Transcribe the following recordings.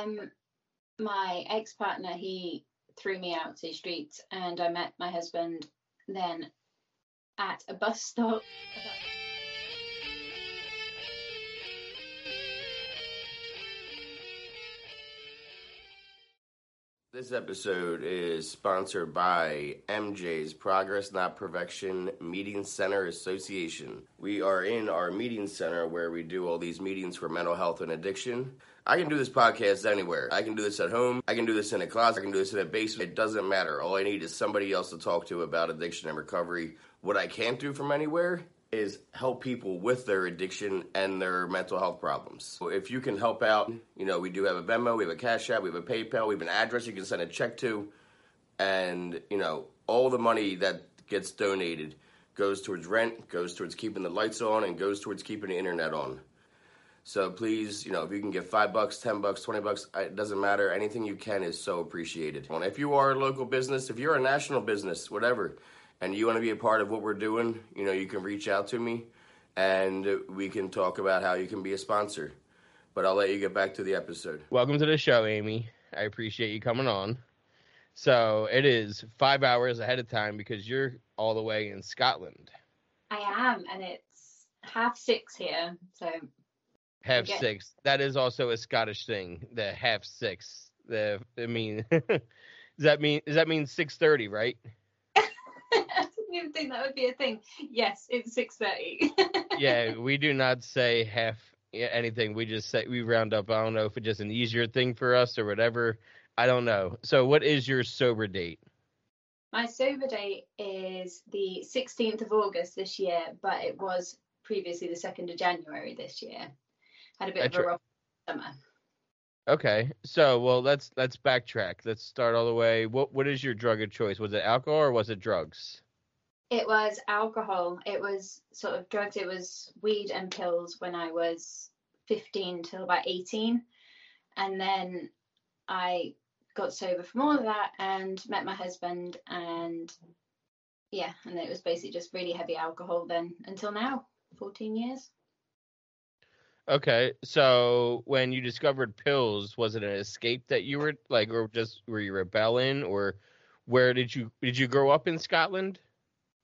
Um, my ex partner, he threw me out to the streets, and I met my husband then at a bus stop. This episode is sponsored by MJ's Progress Not Perfection Meeting Center Association. We are in our meeting center where we do all these meetings for mental health and addiction. I can do this podcast anywhere. I can do this at home. I can do this in a closet. I can do this in a basement. It doesn't matter. All I need is somebody else to talk to about addiction and recovery. What I can't do from anywhere is help people with their addiction and their mental health problems. So if you can help out, you know, we do have a Venmo, we have a Cash App, we have a PayPal, we have an address you can send a check to, and you know, all the money that gets donated goes towards rent, goes towards keeping the lights on, and goes towards keeping the internet on. So please, you know, if you can give five bucks, ten bucks, twenty bucks, it doesn't matter. Anything you can is so appreciated. If you are a local business, if you're a national business, whatever, and you want to be a part of what we're doing, you know, you can reach out to me and we can talk about how you can be a sponsor. But I'll let you get back to the episode. Welcome to the show, Amy. I appreciate you coming on. So it is five hours ahead of time because you're all the way in Scotland. I am, and it's half six here, so Half Okay. six. That is also a Scottish thing. The half six. The I mean, does that mean does that mean six thirty? Right? Didn't even think that would be a thing. Yes, it's six thirty. yeah, we do not say half anything. We just say we round up. I don't know if it's just an easier thing for us or whatever. I don't know. So, what is your sober date? My sober date is the 16th of August this year, but it was previously the 2nd of January this year. Had a bit That's of a right. rough summer. Okay, so well, let's let's backtrack. Let's start all the way. What what is your drug of choice? Was it alcohol or was it drugs? It was alcohol. It was sort of drugs. It was weed and pills when I was 15 till about 18. And then I got sober from all of that and met my husband. And yeah, and it was basically just really heavy alcohol then until now, 14 years. Okay, so when you discovered pills, was it an escape that you were like, or just were you rebelling, or where did you did you grow up in Scotland?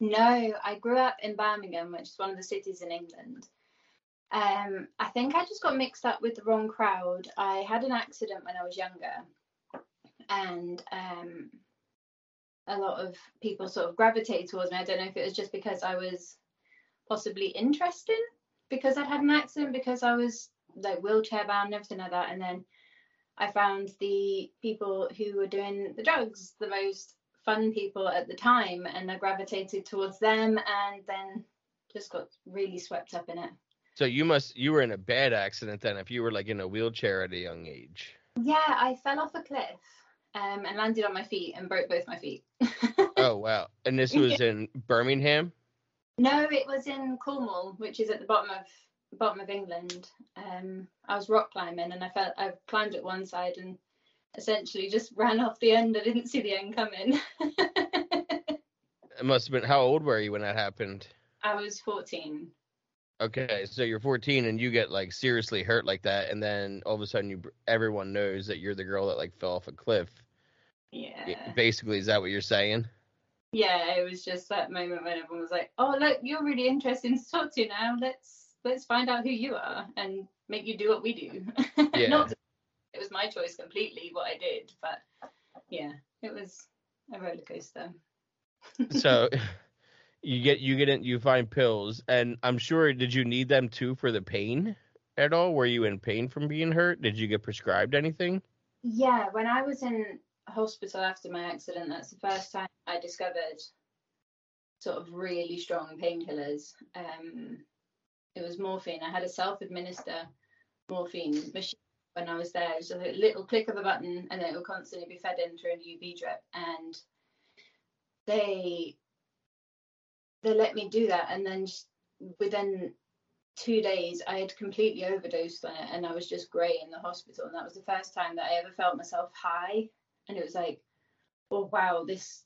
No, I grew up in Birmingham, which is one of the cities in England. Um, I think I just got mixed up with the wrong crowd. I had an accident when I was younger, and um, a lot of people sort of gravitated towards me. I don't know if it was just because I was possibly interesting, because I'd had an accident, because I was like wheelchair bound and everything like that. And then I found the people who were doing the drugs the most fun people at the time and I gravitated towards them and then just got really swept up in it. So you must you were in a bad accident then if you were like in a wheelchair at a young age. Yeah, I fell off a cliff um, and landed on my feet and broke both my feet. Oh wow! And this was in Birmingham. no, it was in Cornwall, which is at the bottom of bottom of England. Um, I was rock climbing and I felt I climbed at one side and essentially just ran off the end. I didn't see the end coming. It must have been. How old were you when that happened? I was 14. Okay, so you're 14 and you get like seriously hurt like that, and then all of a sudden you everyone knows that you're the girl that like fell off a cliff. Yeah. Basically, is that what you're saying? yeah, it was just that moment when everyone was like, "Oh, look, you're really interesting to talk to now. Let's let's find out who you are and make you do what we do." Yeah. Not it was my choice completely what I did, but yeah, it was a roller coaster. so you get you get in you find pills and i'm sure did you need them too for the pain at all were you in pain from being hurt did you get prescribed anything Yeah, when I was in hospital after my accident, that's the first time I discovered sort of really strong painkillers. Um, it was morphine. I had a self-administer morphine machine when I was there. It was just a little click of a button, and then it will constantly be fed in through an IV drip. And they they let me do that, and then within two days I had completely overdosed on it and I was just grey in the hospital and that was the first time that I ever felt myself high and it was like oh wow this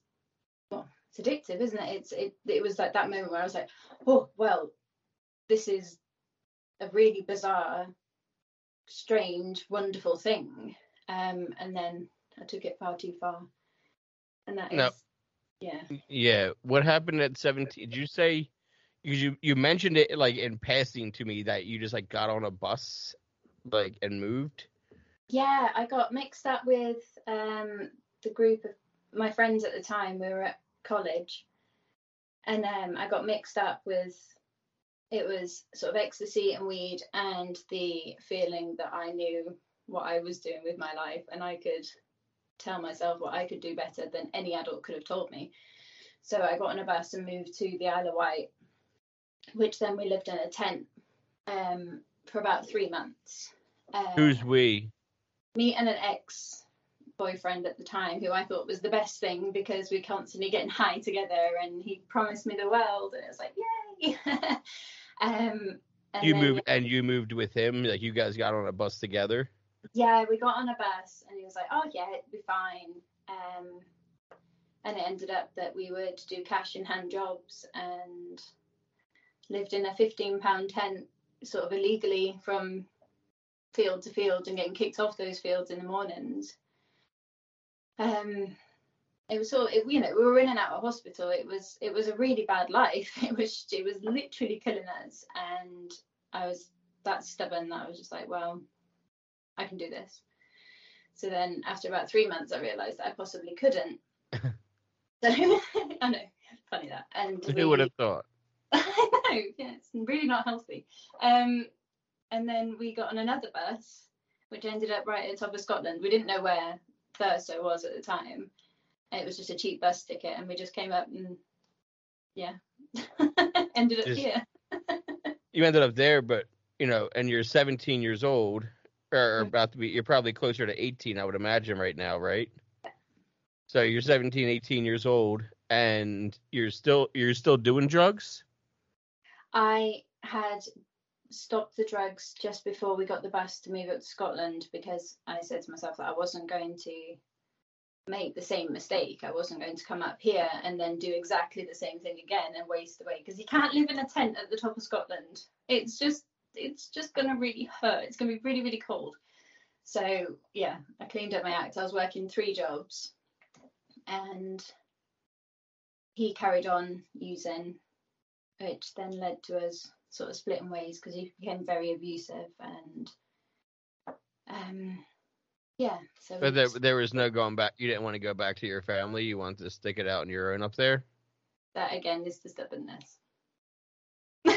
well, it's addictive isn't it it's it, it was like that moment where I was like oh well this is a really bizarre strange wonderful thing um, and then I took it far too far, and that is No. yeah. Yeah. What happened at 17? Did you say you you mentioned it like in passing to me that you just like got on a bus like and moved? Yeah, I got mixed up with um, the group of my friends at the time. We were at college, and um, I got mixed up with it was sort of ecstasy and weed, and the feeling that I knew what I was doing with my life, and I could tell myself what I could do better than any adult could have told me. So I got on a bus and moved to the Isle of Wight, which then we lived in a tent um, for about three months. Uh, Who's we? me and an ex boyfriend at the time who I thought was the best thing because we're constantly getting high together and he promised me the world and it was like yay um and You then, moved and you moved with him. Like you guys got on a bus together. yeah we got on a bus and he was like oh yeah it'd be fine um and it ended up that we would do cash in hand jobs and lived in a 15 pound tent sort of illegally from field to field and getting kicked off those fields in the mornings um it was of, it, you know we were in and out of hospital it was it was a really bad life it was it was literally killing us and i was that stubborn that i was just like well i can do this so then after about three months i realized that i possibly couldn't so i know funny that and Who would have thought? I know, yeah, it's really not healthy. Um, and then we got on another bus, which ended up right at the top of Scotland. We didn't know where Thurso was at the time. It was just a cheap bus ticket, and we just came up and yeah, ended up Just- here. You ended up there, but you know, and you're 17 years old, or, Mhm. about to be. You're probably closer to 18, I would imagine, right now, right? So you're 17, 18 years old, and you're still you're still doing drugs. I had stopped the drugs just before we got the bus to move up to Scotland because I said to myself that I wasn't going to make the same mistake. I wasn't going to come up here and then do exactly the same thing again and waste away because you can't live in a tent at the top of Scotland. It's just it's just going to really hurt. It's going to be really really cold. So yeah, I cleaned up my act. I was working three jobs and he carried on using which then led to us sort of splitting ways because he became very abusive and um yeah so But there, there was no going back. You didn't want to go back to your family. You wanted to stick it out on your own up there. that again is the stubbornness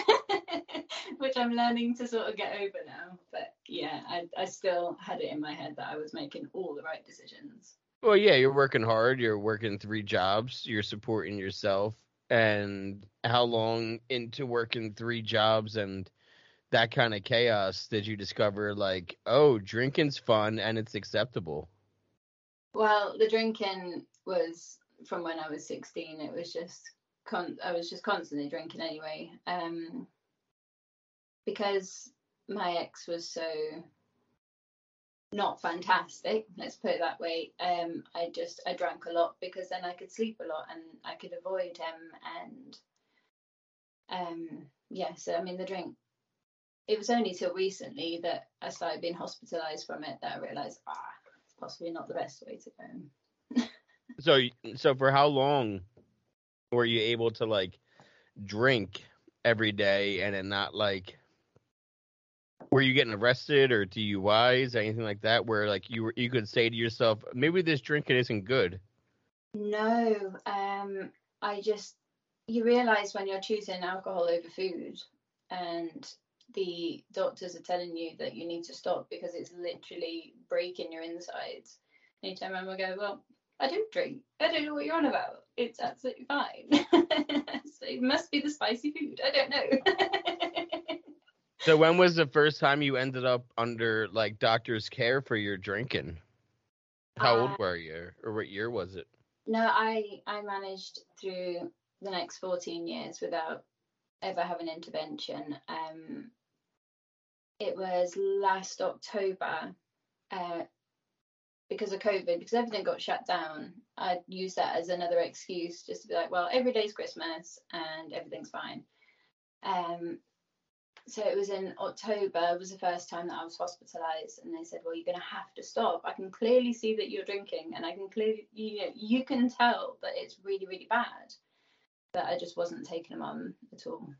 which i'm learning to sort of get over now but yeah I, I still had it in my head that i was making all the right decisions Well, yeah, you're working hard. You're working three jobs. You're supporting yourself. And how long into working three jobs and that kind of chaos did you discover, like, oh, drinking's fun and it's acceptable? well the drinking was from when i was 16 it was just con- i was just constantly drinking anyway um because my ex was so not fantastic let's put it that way um i just i drank a lot because then i could sleep a lot and i could avoid him and um yeah so i mean the drink it was only till recently that i started being hospitalized from it that i realized ah it's possibly not the best way to go So, so for how long were you able to like drink every day and then not like? Were you getting arrested or DUIs, or anything like that? Where like you were, you could say to yourself, maybe this drinking isn't good. No, um, I just you realise when you're choosing alcohol over food, and the doctors are telling you that you need to stop because it's literally breaking your insides. And you turn around and go, "Well, I don't drink. I don't know what you're on about. It's absolutely fine. so it must be the spicy food. I don't know." So when was the first time you ended up under like doctor's care for your drinking? How old Uh, were you, or what year was it? No, I I managed through the next 14 years without ever have an intervention. Um, it was last October, uh, because of COVID, because everything got shut down. I used that as another excuse just to be like, well, every day's Christmas and everything's fine. Um, so it was in October was the first time that I was hospitalized and they said well you're going to have to stop I can clearly see that you're drinking and I can clearly you know you can tell that it's really really bad but I just wasn't taking them on at all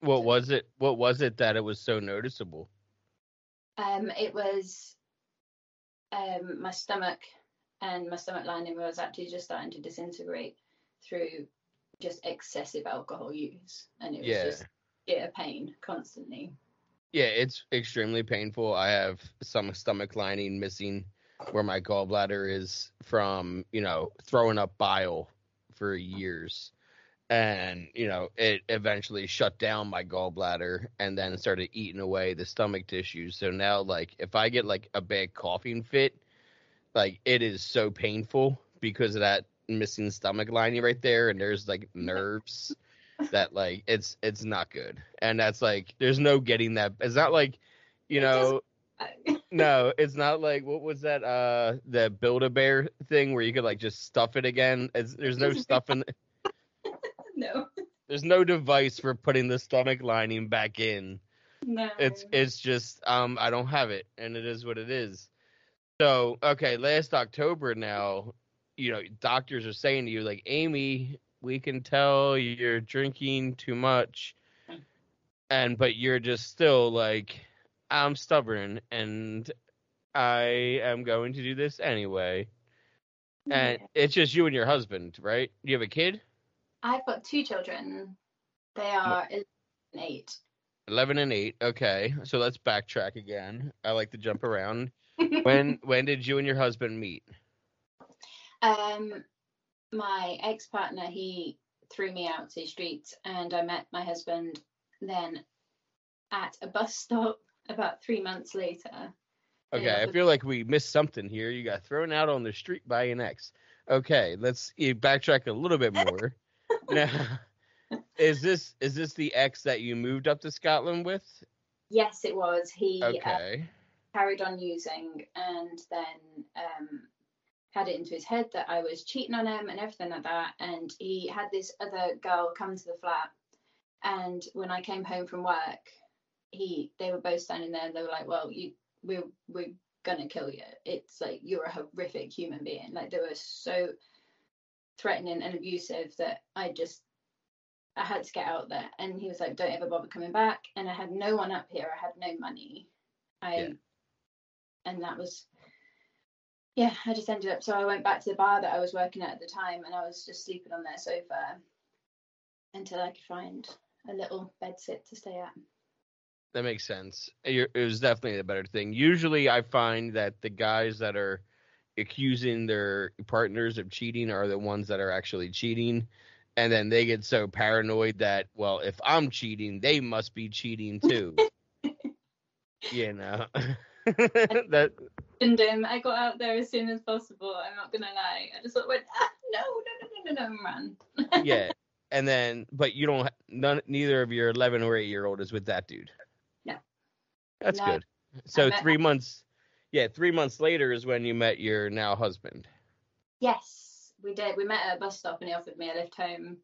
What was it? What was it that it was so noticeable? um it was um my stomach and my stomach lining was actually just starting to disintegrate through just excessive alcohol use and it was Yeah. just yeah a pain constantly Yeah, it's extremely painful. I have some stomach lining missing where my gallbladder is from, you know, throwing up bile for years. And, you know, it eventually shut down my gallbladder and then started eating away the stomach tissue. So now, like, if I get like a bad coughing fit, like, it is so painful because of that missing stomach lining right there. And there's like nerves that like it's it's not good and that's like there's no getting that it's not like you know no it's not like what was that uh the build a bear thing where you could like just stuff it again it's, there's no stuffing no. There's no device for putting the stomach lining back in. No. It's it's just um i don't have it and it is what it is. So okay last october now you know doctors are saying to you like amy we can tell you're drinking too much and but you're just still like i'm stubborn and i am going to do this anyway. And Yeah. it's just you and your husband right? You have a kid I've got two children. They are 11 and 8. 11 and 8 okay so let's backtrack again i like to jump around when when did you and your husband meet um, my ex partner, he threw me out to the streets, and I met my husband then at a bus stop about three months later. Okay, I feel like we missed something here. You got thrown out on the street by an ex. Okay, let's eh, backtrack a little bit more. Now, is this is this the ex that you moved up to Scotland with? Yes, it was. He uh, carried on using and then um, had it into his head that I was cheating on him and everything like that. And he had this other girl come to the flat. And when I came home from work, he they were both standing there and they were like, "Well, you we're we're gonna kill you. It's like you're a horrific human being." Like they were so threatening and abusive that I just I had to get out there. And he was like, "Don't ever bother coming back." And I had no one up here. I had no money. I Yeah. and that was yeah i just ended up so i went back to the bar that i was working at at the time and i was just sleeping on their sofa until i could find a little bed sit to stay at That makes sense. It was definitely the better thing. Usually, I find that the guys that are accusing their partners of cheating are the ones that are actually cheating, and then they get so paranoid that, well, if I'm cheating, they must be cheating too. you know, that and um, i got out there as soon as possible i'm not gonna lie i just sort of went ah, no no no no no no and ran yeah. And then, but you don't. None. Neither of your 11 or 8 year old is with that dude. No. That's No. good. So three months. Yeah, three months later is when you met your now husband. yes we did we met at a bus stop and he offered me a lift home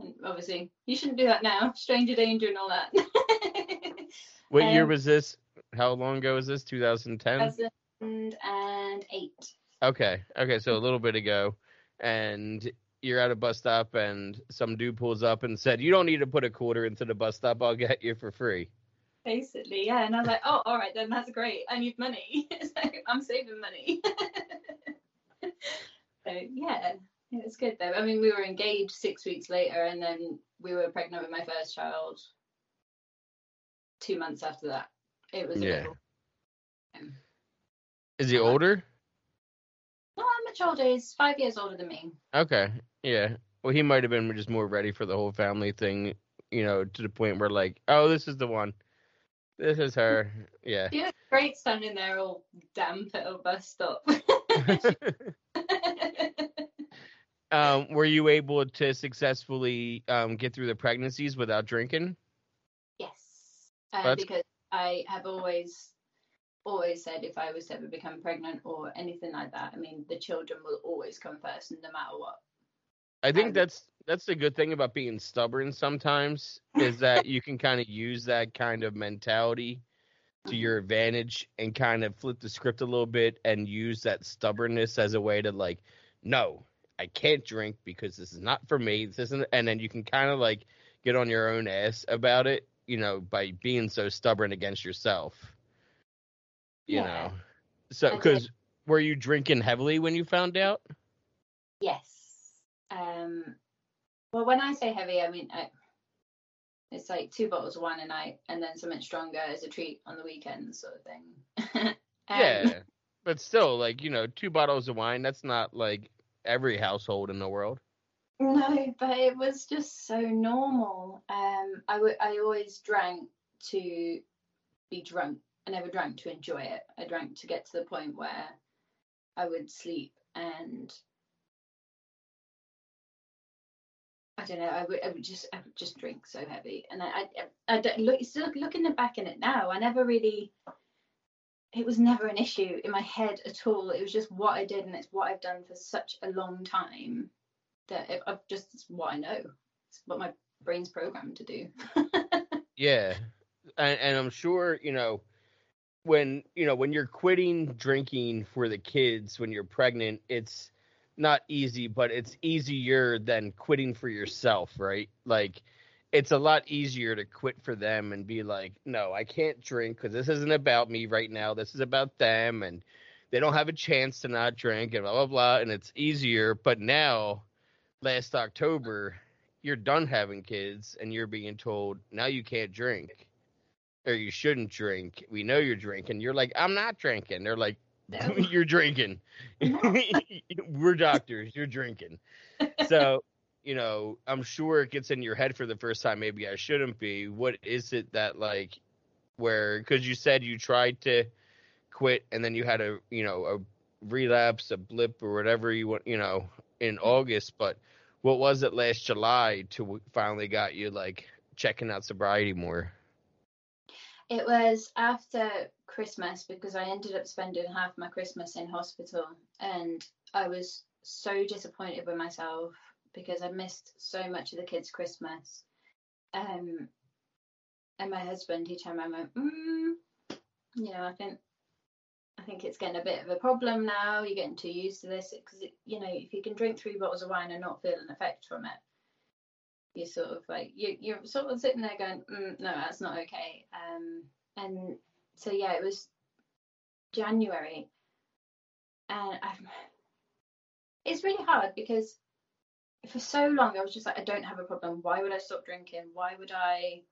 and obviously you shouldn't do that now stranger danger and all that What year Um, was this? How long ago was this? 2010. 2008 Okay. Okay. So a little bit ago, and you're at a bus stop, and some dude pulls up and said, "You don't need to put a quarter into the bus stop. I'll get you for free." Basically yeah and i was like oh all right then that's great i need money so i'm saving money so yeah it was good though i mean we were engaged six weeks later and then we were pregnant with my first child two months after that it was a Yeah. little Is he older? not how much older he's five years older than me Okay. Yeah. Well, he might have been just more ready for the whole family thing, you know, to the point where like, oh, this is the one. This is her. Yeah. was great standing there all damp at a bus stop um, were you able to successfully um, get through the pregnancies without drinking? Yes, uh, because I have always, always said if I was to ever become pregnant or anything like that, I mean, the children will always come first, no matter what. I think Um, that's that's the good thing about being stubborn sometimes is that you can kind of use that kind of mentality to your advantage and kind of flip the script a little bit and use that stubbornness as a way to like no i can't drink because this is not for me. This isn't and then you can kind of like get on your own ass about it you know by being so stubborn against yourself. You Yeah. know? So because were you drinking heavily when you found out? Yes. Um, well, when I say heavy, I mean I, it's like two bottles of wine a night, and then something stronger as a treat on the weekends, sort of thing. Um, yeah but still like you know two bottles of wine that's not like every household in the world No, but it was just so normal. Um, I I always drank to be drunk. I never drank to enjoy it. I drank to get to the point where I would sleep and I don't know. I would, I would just I would just drink so heavy, and I I, I don't look still looking back in it now. I never really. It was never an issue in my head at all. It was just what I did, and it's what I've done for such a long time that it, I've just it's what I know. It's what my brain's programmed to do. Yeah, and, and I'm sure you know when you know when you're quitting drinking for the kids when you're pregnant, it's not easy, but it's easier than quitting for yourself, right? Like it's a lot easier to quit for them and be like, no, I can't drink because this isn't about me right now. This is about them, and they don't have a chance to not drink and blah blah blah. And it's easier, but now, last October, you're done having kids and you're being told now you can't drink or you shouldn't drink. We know you're drinking. You're like, I'm not drinking. They're like, No. you're drinking. We're doctors. You're drinking. So, you know, I'm sure it gets in your head for the first time. Maybe I shouldn't be. What is it that like, where? Because you said you tried to quit and then you had a, you know, a relapse, a blip, or whatever you want, you know, in August. But what was it last July to finally got you like checking out sobriety more? It was after Christmas because I ended up spending half my Christmas in hospital and I was so disappointed with myself because I missed so much of the kids' Christmas. Um, and my husband, he turned around and went, mm, you know, I think, I think it's getting a bit of a problem now. You're getting too used to this because, you know, if you can drink three bottles of wine and not feel an effect from it, you're sort of like you, you're sort of sitting there going, mm, no, that's not okay. Um, and so yeah, it was January, and I've, it's really hard because for so long I was just like, I don't have a problem. Why would I stop drinking? Why would I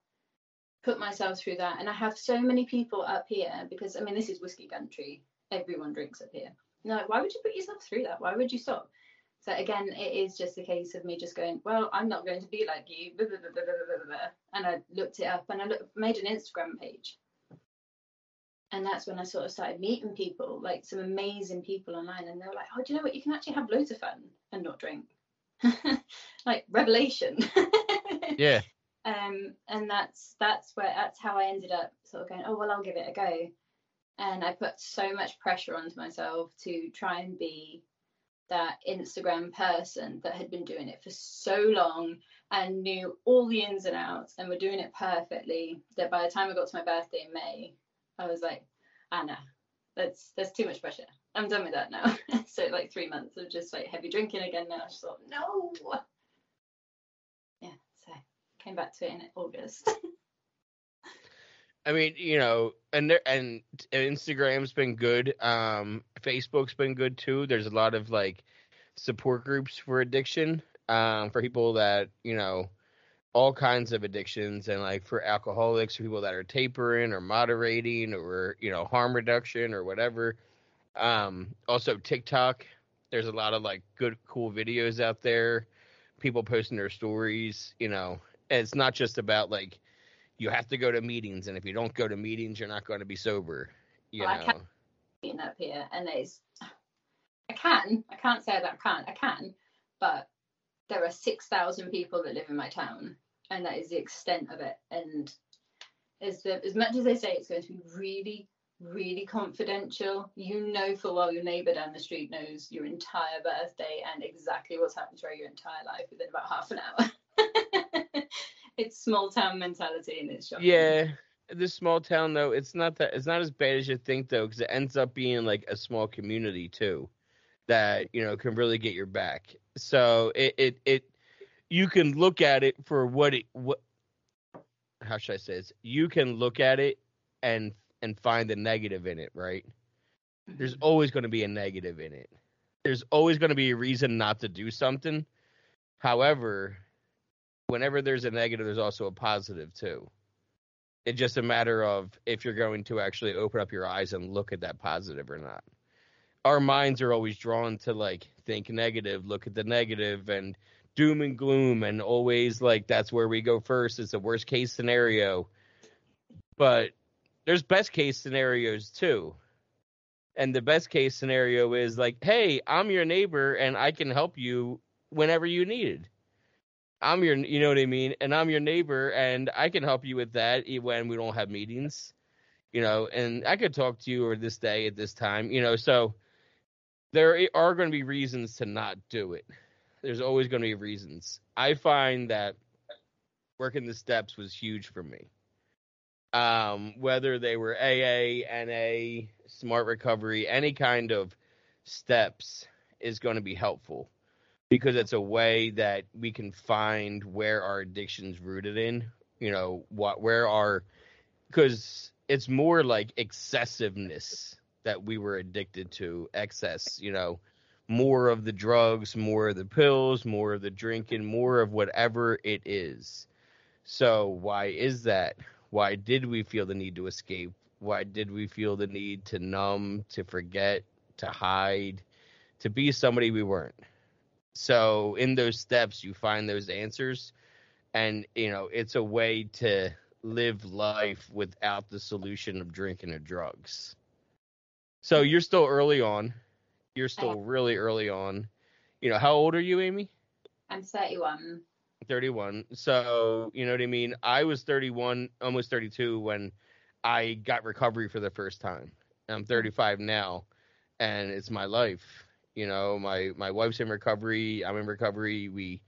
put myself through that? And I have so many people up here because I mean this is whiskey country. Everyone drinks up here. No, why would you put yourself through that? Why would you stop? So again, it is just a case of me just going, well, I'm not going to be like you, and I looked it up and I looked, made an Instagram page, and that's when I sort of started meeting people, like some amazing people online, and they were like, oh, do you know what? You can actually have loads of fun and not drink, like revelation. Yeah. um, and that's that's where that's how I ended up sort of going, oh well, I'll give it a go, and I put so much pressure onto myself to try and be that Instagram person that had been doing it for so long and knew all the ins and outs and were doing it perfectly that by the time I got to my birthday in May, I was like, Anna, that's that's too much pressure. I'm done with that now. so like three months of just like heavy drinking again now. I thought, no. Yeah, so came back to it in August. I mean, you know, and there and Instagram's been good. Um, Facebook's been good too. There's a lot of like support groups for addiction, um, for people that you know, all kinds of addictions, and like for alcoholics, for people that are tapering or moderating or you know harm reduction or whatever. Um, also TikTok. There's a lot of like good, cool videos out there. People posting their stories. You know, and it's not just about like you have to go to meetings, and if you don't go to meetings, you're not going to be sober. You Well, know, can't- being up here and there's I can I can't say that I can't I can but there are 6,000 people that live in my town and that is the extent of it and as the, as much as they say it's going to be really really confidential. You know full well your neighbour down the street knows your entire birthday and exactly what's happened throughout your entire life within about half an hour. it's small town mentality and it's shocking. Yeah, this small town though, it's not that it's not as bad as you think though, because it ends up being like a small community too, that you know can really get your back. So it it it you can look at it for what it what how should I say this? You can look at it and and find the negative in it, right? There's Mhm. always going to be a negative in it. There's always going to be a reason not to do something. However, whenever there's a negative, there's also a positive too. It's just a matter of if you're going to actually open up your eyes and look at that positive or not. Our minds are always drawn to like think negative, look at the negative, and doom and gloom, and always like that's where we go first. It's the worst case scenario. But there's best case scenarios too. And the best case scenario is like, hey, I'm your neighbor and I can help you whenever you need it. I'm your, you know what I mean? And I'm your neighbor and I can help you with that when we don't have meetings, you know, and I could talk to you or this day at this time, you know, so there are going to be reasons to not do it. There's always going to be reasons. I find that working the steps was huge for me um, whether they were AA, NA, smart recovery, any kind of steps is going to be helpful because it's a way that we can find where our addiction's rooted in. You know, what where our because it's more like excessiveness that we were addicted to, excess, you know, more of the drugs, more of the pills, more of the drinking, more of whatever it is. So, why is that? Why did we feel the need to escape? Why did we feel the need to numb, to forget, to hide, to be somebody we weren't? So, in those steps, you find those answers. And, you know, it's a way to live life without the solution of drinking or drugs. So, you're still early on. You're still really early on. You know, how old are you, Amy? I'm 31. 31. So, you know what I mean? I was 31, almost 32 when I got recovery for the first time. I'm mm-hmm. 35 now and it's my life. You know, my my wife's in recovery, I'm in recovery. We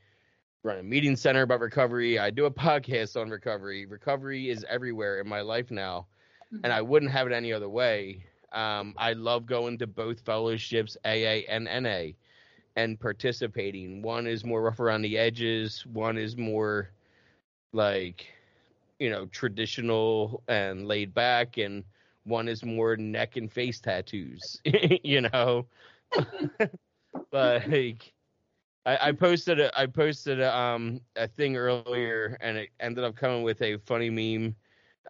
run a meeting center about recovery. I do a podcast on recovery. Recovery is everywhere in my life now, and mm-hmm. I wouldn't have it any other way. Um, I love going to both fellowships, AA and NA and participating. One is more rough around the edges. One is more like, you know, traditional and laid back, and one is more neck and face tattoos. you know, like I, posted a I posted a, um a thing earlier, and it ended up coming with a funny meme.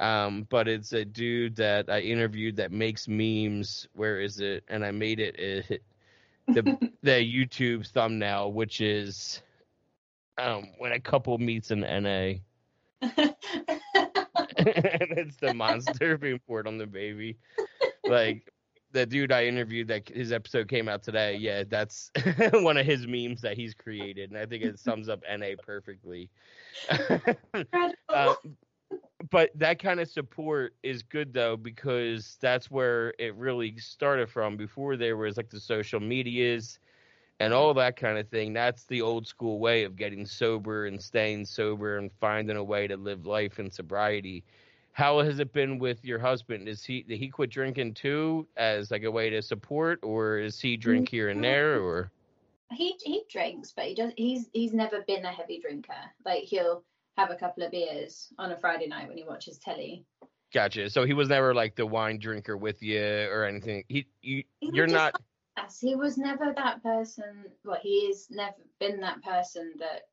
Um, but it's a dude that I interviewed that makes memes. Where is it? And I made it. it the the YouTube thumbnail, which is um when a couple meets in NA, and it's the monster being poured on the baby. Like the dude I interviewed, that his episode came out today. Yeah, that's one of his memes that he's created, and I think it sums up NA perfectly. Uh, but that kind of support is good though because that's where it really started from before there was like the social medias and all that kind of thing that's the old school way of getting sober and staying sober and finding a way to live life in sobriety how has it been with your husband is he did he quit drinking too as like a way to support or is he drink here and there mm-hmm. or he he drinks, but he does. He's he's never been a heavy drinker. Like he'll have a couple of beers on a Friday night when he watches telly. gotcha so he was never like the wine drinker with you or anything he you, he you're not Yes, he was never that person. Well, he has never been that person that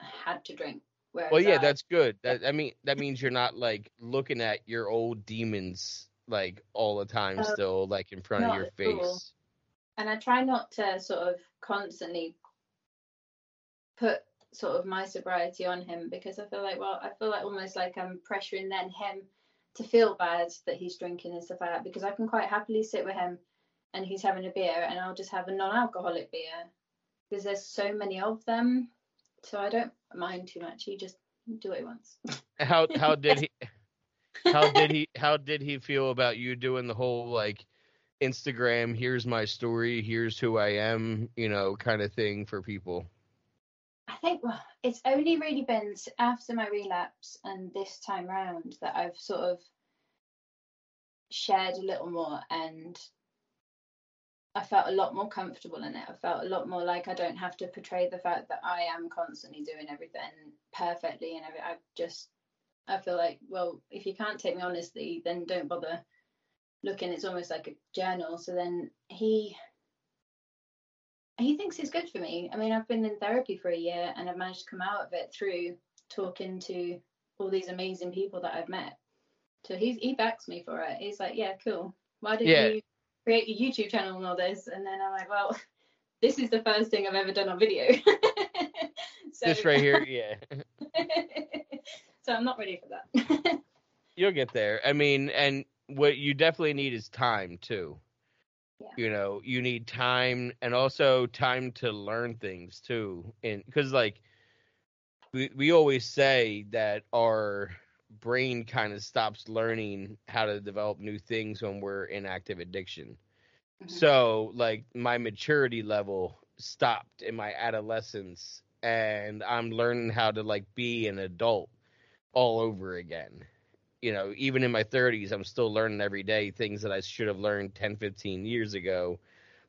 had to drink. Well, yeah, I- that's good. That I mean, that means you're not like looking at your old demons like all the time, Uh, still like in front of your all. face. and I try not to sort of constantly put sort of my sobriety on him because I feel like, well, I feel like almost like I'm pressuring then him to feel bad that he's drinking and stuff like that because I can quite happily sit with him and he's having a beer and I'll just have a non-alcoholic beer because there's so many of them, so I don't mind too much. He just do what he wants. How how did he? how did he how did he feel about you doing the whole like Instagram, here's my story, here's who I am, you know, kind of thing for people? I think well, it's only really been after my relapse and this time round that I've sort of shared a little more and I felt a lot more comfortable in it. I felt a lot more like I don't have to portray the fact that I am constantly doing everything perfectly and every I just I feel like, well, if you can't take me honestly, then don't bother looking. It's almost like a journal. So then he he thinks it's good for me. I mean, I've been in therapy for a year and I've managed to come out of it through talking to all these amazing people that I've met. So he's he backs me for it. He's like, yeah, cool. Why didn't Yeah. you create a YouTube channel and all this? And then I'm like, well, this is the first thing I've ever done on video. so, This right here, yeah. so I'm not ready for that. You'll get there. I mean, and what you definitely need is time too. Yeah. You know, you need time and also time to learn things too. And because like we we always say that our brain kind of stops learning how to develop new things when we're in active addiction. Mhm. So like my maturity level stopped in my adolescence and I'm learning how to like be an adult all over again. You know, even in my 30s I'm still learning every day things that I should have learned 10, 15 years ago.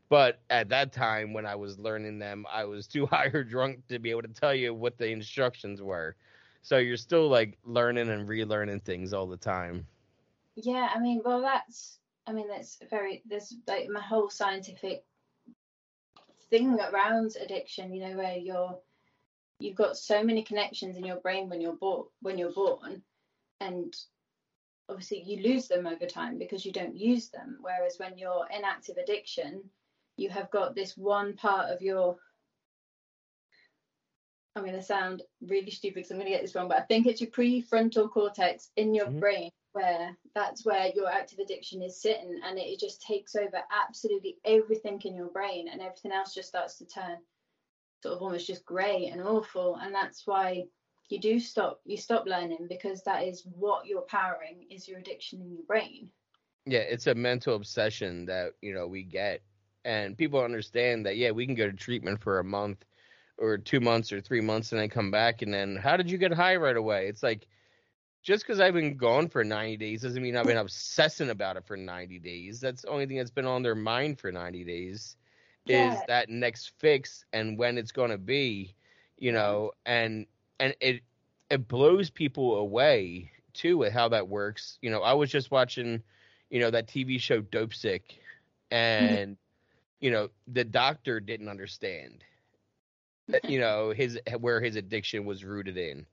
But at that time when I was learning them, I was too high or drunk to be able to tell you what the instructions were. So you're still like learning and relearning things all the time. Yeah, I mean, well, that's, I mean, that's very, there's like my whole scientific thing around addiction, you know, where you're, you've got so many connections in your brain when you're born, when you're born, and obviously you lose them over time because you don't use them. Whereas when you're in active addiction, you have got this one part of your, I'm going to sound really stupid because I'm going to get this wrong, but I think it's your prefrontal cortex in your Mhm. brain where that's where your active addiction is sitting and it just takes over absolutely everything in your brain and everything else just starts to turn sort of almost just grey and awful and that's why you do stop you stop learning because that is what you're powering is your addiction in your brain Yeah, it's a mental obsession that, you know, we get. And people understand that, yeah, we can go to treatment for a month or two months or three months and then come back and then how did you get high right away? It's like just because I've been gone for 90 days doesn't mean I've been obsessing about it for 90 days. That's the only thing that's been on their mind for 90 days is Yeah. that next fix and when it's going to be, you know, and and it it blows people away too with how that works. You know, I was just watching, you know, that TV show Dopesick mm-hmm. and you know, the doctor didn't understand mm-hmm. you know his where his addiction was rooted in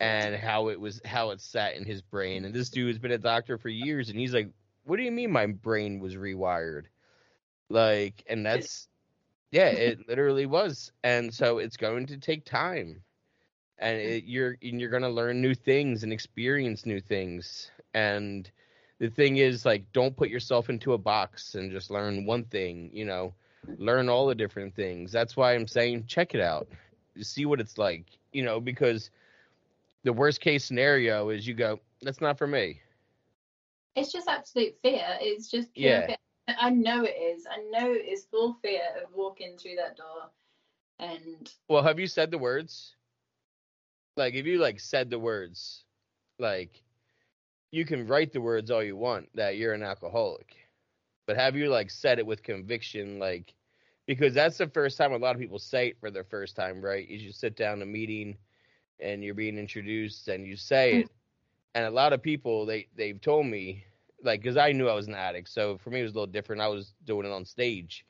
and how it was how it sat in his brain. And this dude has been a doctor for years and he's like what do you mean my brain was rewired? Like and that's yeah it literally was. And so it's going to take time and it, you're and you're going to learn new things and experience new things. And the thing is like don't put yourself into a box and just learn one thing you know? Learn all the different things. That's why i'm saying check it out. See what it's like you know because the worst case scenario is you go that's not for me. It's just absolute fear. It's just Yeah. fear. i know it is. I know it's full fear of walking through that door and well have you said the words like if you like said the words like you can write the words all you want that you're an alcoholic but have you like said it with conviction like because that's the first time a lot of people say it for their first time right? Is you sit down in a meeting and you're being introduced and you say it and a lot of people they they've told me like because i knew i was an addict so for me it was a little different. I was doing it on stage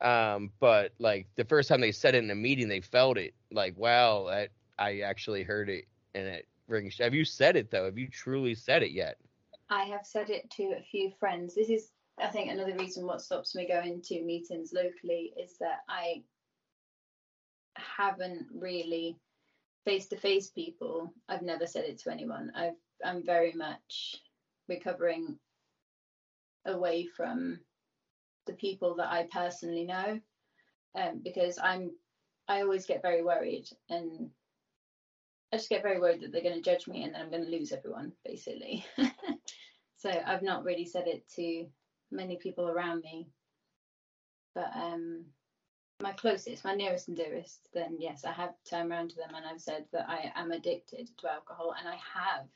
um but like the first time they said it in a meeting they felt it like wow that i actually heard it and it rings have you said it though have you truly said it yet I have said it to a few friends. This is, I think, another reason what stops me going to meetings locally is that I haven't really face to face people. I've never said it to anyone. I've, I'm very much recovering away from the people that I personally know, um, because I'm, I always get very worried and I just get very worried that they're going to judge me and then I'm going to lose everyone, basically. so I've not really said it to many people around me. But um, my closest, my nearest and dearest, then yes, I have turned around to them and I've said that I am addicted to alcohol and I have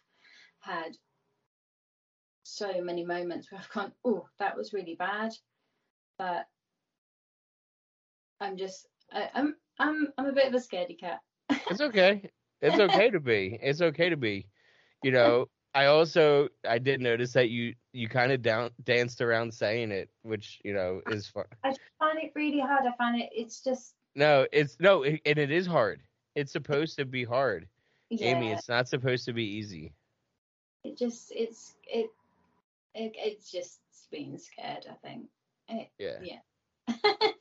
had so many moments where I've gone, oh, that was really bad. But I'm just, I, I'm, I'm, I'm a bit of a scaredy cat. It's okay. It's okay to be. It's okay to be. You know, I also I did notice that you you kind of down danced around saying it, which you know is fun. I find it really hard. I find it. It's just. No, it's no, it, and it is hard. It's supposed to be hard, Yeah, Amy. It's not supposed to be easy. it just it's it, it it's just being scared. I think. It, Yeah. yeah.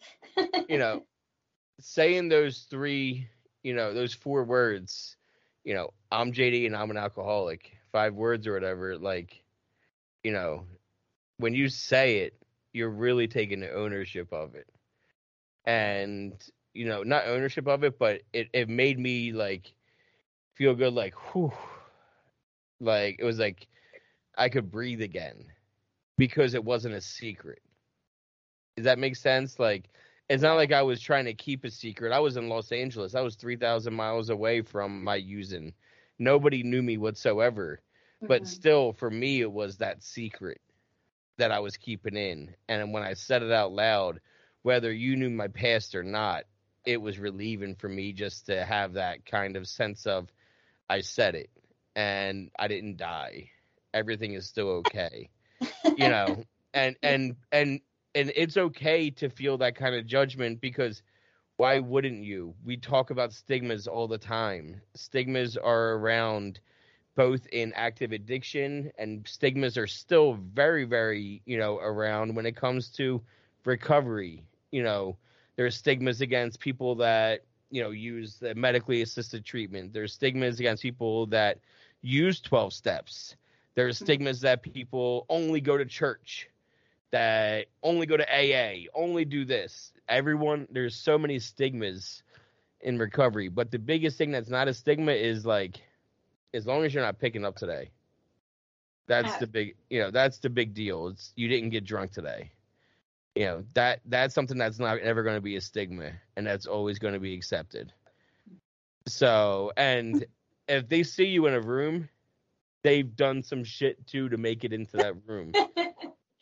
You know, saying those three, you know, those four words, you know, I'm JD and I'm an alcoholic, five words or whatever, like, you know, when you say it, you're really taking ownership of it. And, you know, not ownership of it, but it, it made me like feel good, like, whew. Like, it was like I could breathe again because it wasn't a secret. Does that make sense? Like, it's not like I was trying to keep a secret. I was in Los Angeles. I was 3,000 miles away from my using. Nobody knew me whatsoever. But Mhm. still, for me, it was that secret that I was keeping in. And when I said it out loud, whether you knew my past or not, it was relieving for me just to have that kind of sense of I said it and I didn't die. Everything is still okay. you know, and and and and it's okay to feel that kind of judgment because why wouldn't you? We talk about stigmas all the time. Stigmas are around both in active addiction and stigmas are still very very, you know, around when it comes to recovery. You know, there's stigmas against people that, you know, use the medically assisted treatment. There's stigmas against people that use 12 steps. There's hmm. stigmas that people only go to church that only go to AA, only do this. Everyone, there's so many stigmas in recovery, but the biggest thing that's not a stigma is like, as long as you're not picking up today. That's Uh, the big, you know, that's the big deal. It's you didn't get drunk today. You know that that's something that's not ever going to be a stigma, and that's always going to be accepted. So, and if they see you in a room, they've done some shit too to make it into that room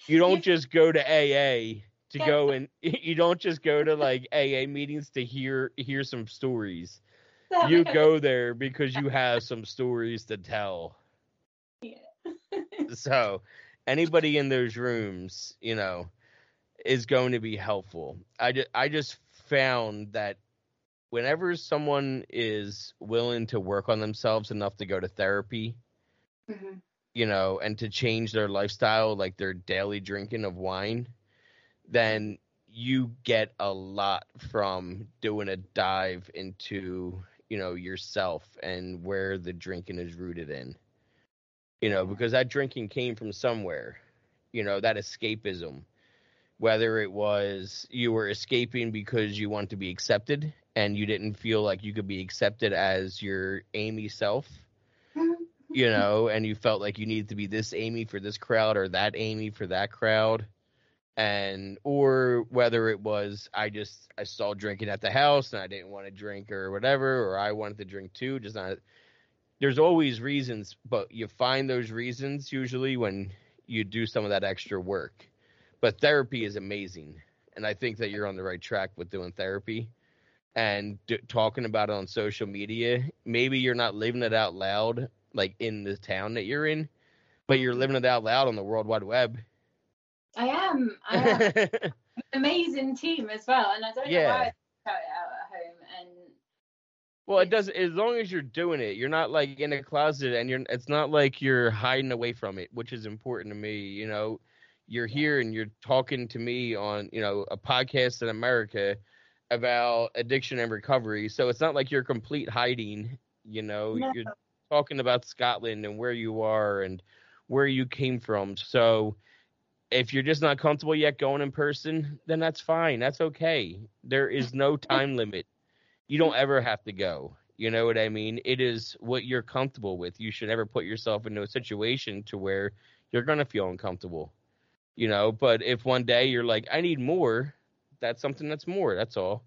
you don't just go to AA to go and you don't just go to like AA meetings to hear hear some stories. You go there because you have some stories to tell. Yeah. So, anybody in those rooms, you know, is going to be helpful. I just I just found that whenever someone is willing to work on themselves enough to go to therapy, Mhm. You know, and to change their lifestyle, like their daily drinking of wine, then you get a lot from doing a dive into, you know, yourself and where the drinking is rooted in. You know, because that drinking came from somewhere, you know, that escapism. Whether it was you were escaping because you want to be accepted and you didn't feel like you could be accepted as your Amy self, you know, and you felt like you needed to be this Amy for this crowd or that Amy for that crowd. And or whether it was I just I saw drinking at the house and I didn't want to drink or whatever, or I wanted to drink too, just not there's always reasons, but you find those reasons usually when you do some of that extra work. But therapy is amazing. And I think that you're on the right track with doing therapy and d- talking about it on social media. Maybe you're not living it out loud like in the town that you're in, but you're living it out loud on the World Wide Web. I am. I am. an amazing team as well, and I don't know Yeah. why I shout it out at home. And well, it does as long as you're doing it. You're not like in a closet and you're it's not like you're hiding away from it, which is important to me, you know. You're here and you're talking to me on, you know, a podcast in America about addiction and recovery. So it's not like you're complete hiding, you know. No. You're talking about Scotland and where you are and where you came from. So if you're just not comfortable yet going in person, then that's fine. That's okay. There is no time limit. You don't ever have to go. You know what I mean? It is what you're comfortable with. You should never put yourself into a situation to where you're gonna feel uncomfortable. You know, but if one day you're like, I need more, that's something that's more. That's all.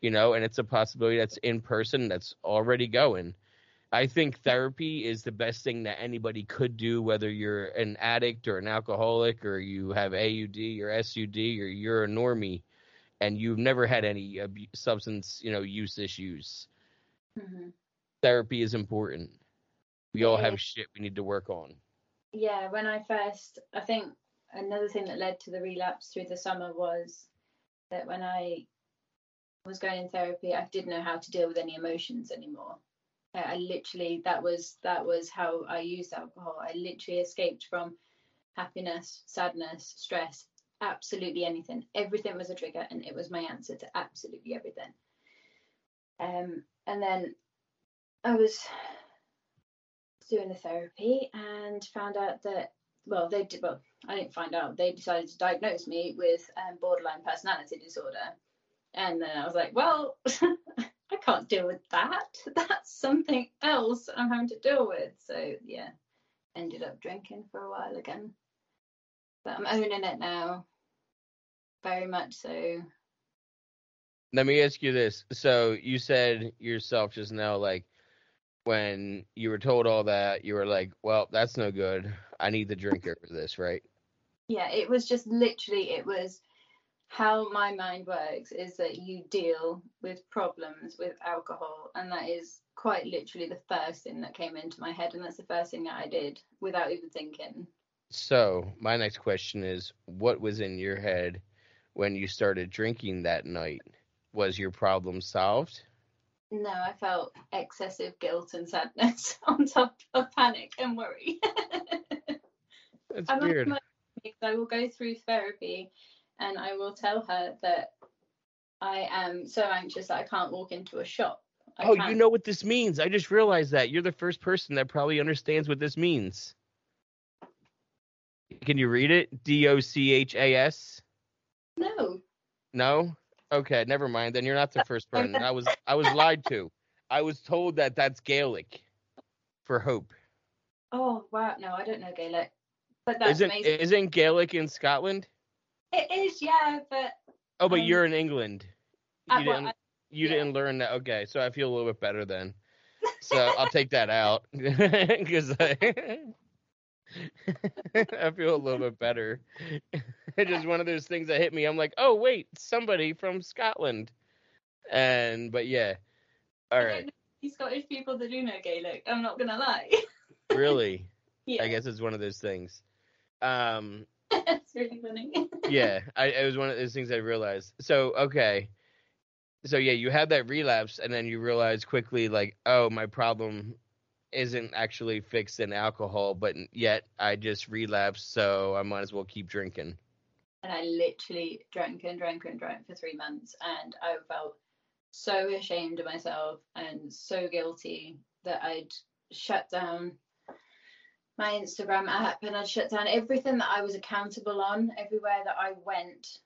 You know, and it's a possibility that's in person that's already going. I think therapy is the best thing that anybody could do, whether you're an addict or an alcoholic or you have AUD or SUD or you're a normie and you've never had any abu- substance, you know, use issues. Mhm. Therapy is important. We all Yeah. have shit we need to work on. Yeah, when I first, I think another thing that led to the relapse through the summer was that when I was going in therapy, I didn't know how to deal with any emotions anymore. I, literally that was that was how I used alcohol. I literally escaped from happiness, sadness, stress, absolutely anything. Everything was a trigger, and it was my answer to absolutely everything. Um, and then I was doing the therapy and found out that well they did well I didn't find out they decided to diagnose me with um, borderline personality disorder and then I was like well can't deal with that that's something else I'm having to deal with so yeah ended up drinking for a while again but I'm owning it now very much so Let me ask you this. So you said yourself just now, like when you were told all that, you were like, "Well, that's no good. I need the drink over this, right?" yeah it was just literally it was how my mind works is that you deal with problems with alcohol and that is quite literally the first thing that came into my head and that's the first thing that i did without even thinking So my next question is, what was in your head when you started drinking that night? Was your problem solved? no i felt excessive guilt and sadness on top of panic and worry That's I'm weird. I will go through therapy and I will tell her that I am so anxious that I can't walk into a shop. I Oh, you can't- know what this means. I just realized that. You're the first person that probably understands what this means. Can you read it? D O C H A S? No. No? Okay, never mind. Then you're not the first person. I was I was lied to. I was told that that's Gaelic for hope. Oh wow, no, I don't know Gaelic. But that's Isn't amazing. isn't Gaelic in Scotland? It is, yeah, but Oh, but Um, you're in England. You I, well, didn't I, you yeah. didn't learn that. Okay, so I feel a little bit better then. So I'll take that out because I, I feel a little bit better. It's just one of those things that hit me. I'm like, oh wait, somebody from Scotland, and but yeah, all right. I don't right, know any Scottish people that do know Gaelic. I'm not gonna lie. really, yeah, I guess it's one of those things. Um, it's really funny. yeah, I it was one of those things I realized. So okay, so yeah, you had that relapse, and then you realize quickly, like, oh, my problem isn't actually fixed in alcohol, but yet I just relapsed, so I might as well keep drinking. and I literally drank and drank and drank for three months, and I felt so ashamed of myself and so guilty that I'd shut down my Instagram app and I'd shut down everything that I was accountable on, everywhere that I went,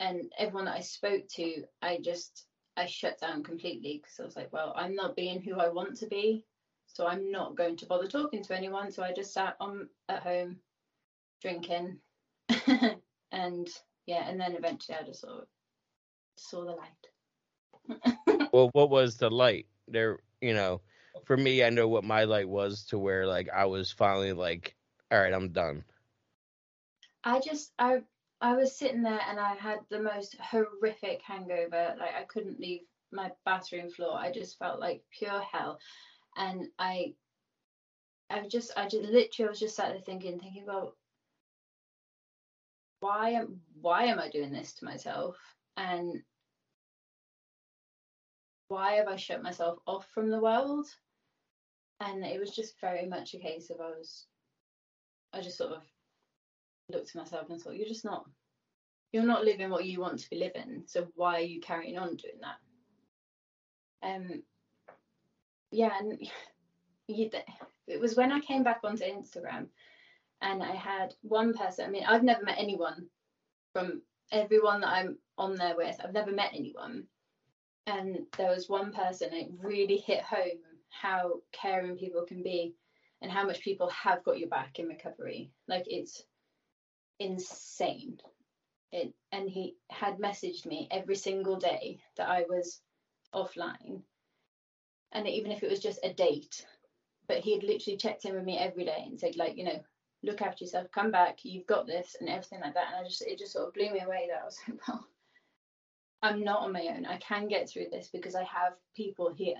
and everyone that I spoke to. I just I shut down completely because I was like, well, I'm not being who I want to be, so I'm not going to bother talking to anyone. So I just sat on at home drinking. and yeah, and then eventually I just saw saw the light. Well, what was the light? There, you know, for me, I know what my light was to where like I was finally like, all right, I'm done. I just I I was sitting there and I had the most horrific hangover. Like I couldn't leave my bathroom floor. I just felt like pure hell. And I I just I just literally I was just sat there thinking, thinking about why am why am I doing this to myself? And why have I shut myself off from the world? And it was just very much a case of I was I just sort of looked at myself and thought, you're just not you're not living what you want to be living. So why are you carrying on doing that? Um yeah, and you, it was when I came back onto Instagram and I had one person. I mean, I've never met anyone from everyone that I'm on there with. I've never met anyone. and there was one person it really hit home how caring people can be and how much people have got your back in recovery. Like it's insane. It and he had messaged me every single day that i was offline. And even if it was just a date but he had literally checked in with me every day and said like you know look after yourself come back you've got this and everything like that. And i just it just sort of blew me away that i was like well i'm not on my own. I can get through this because i have people here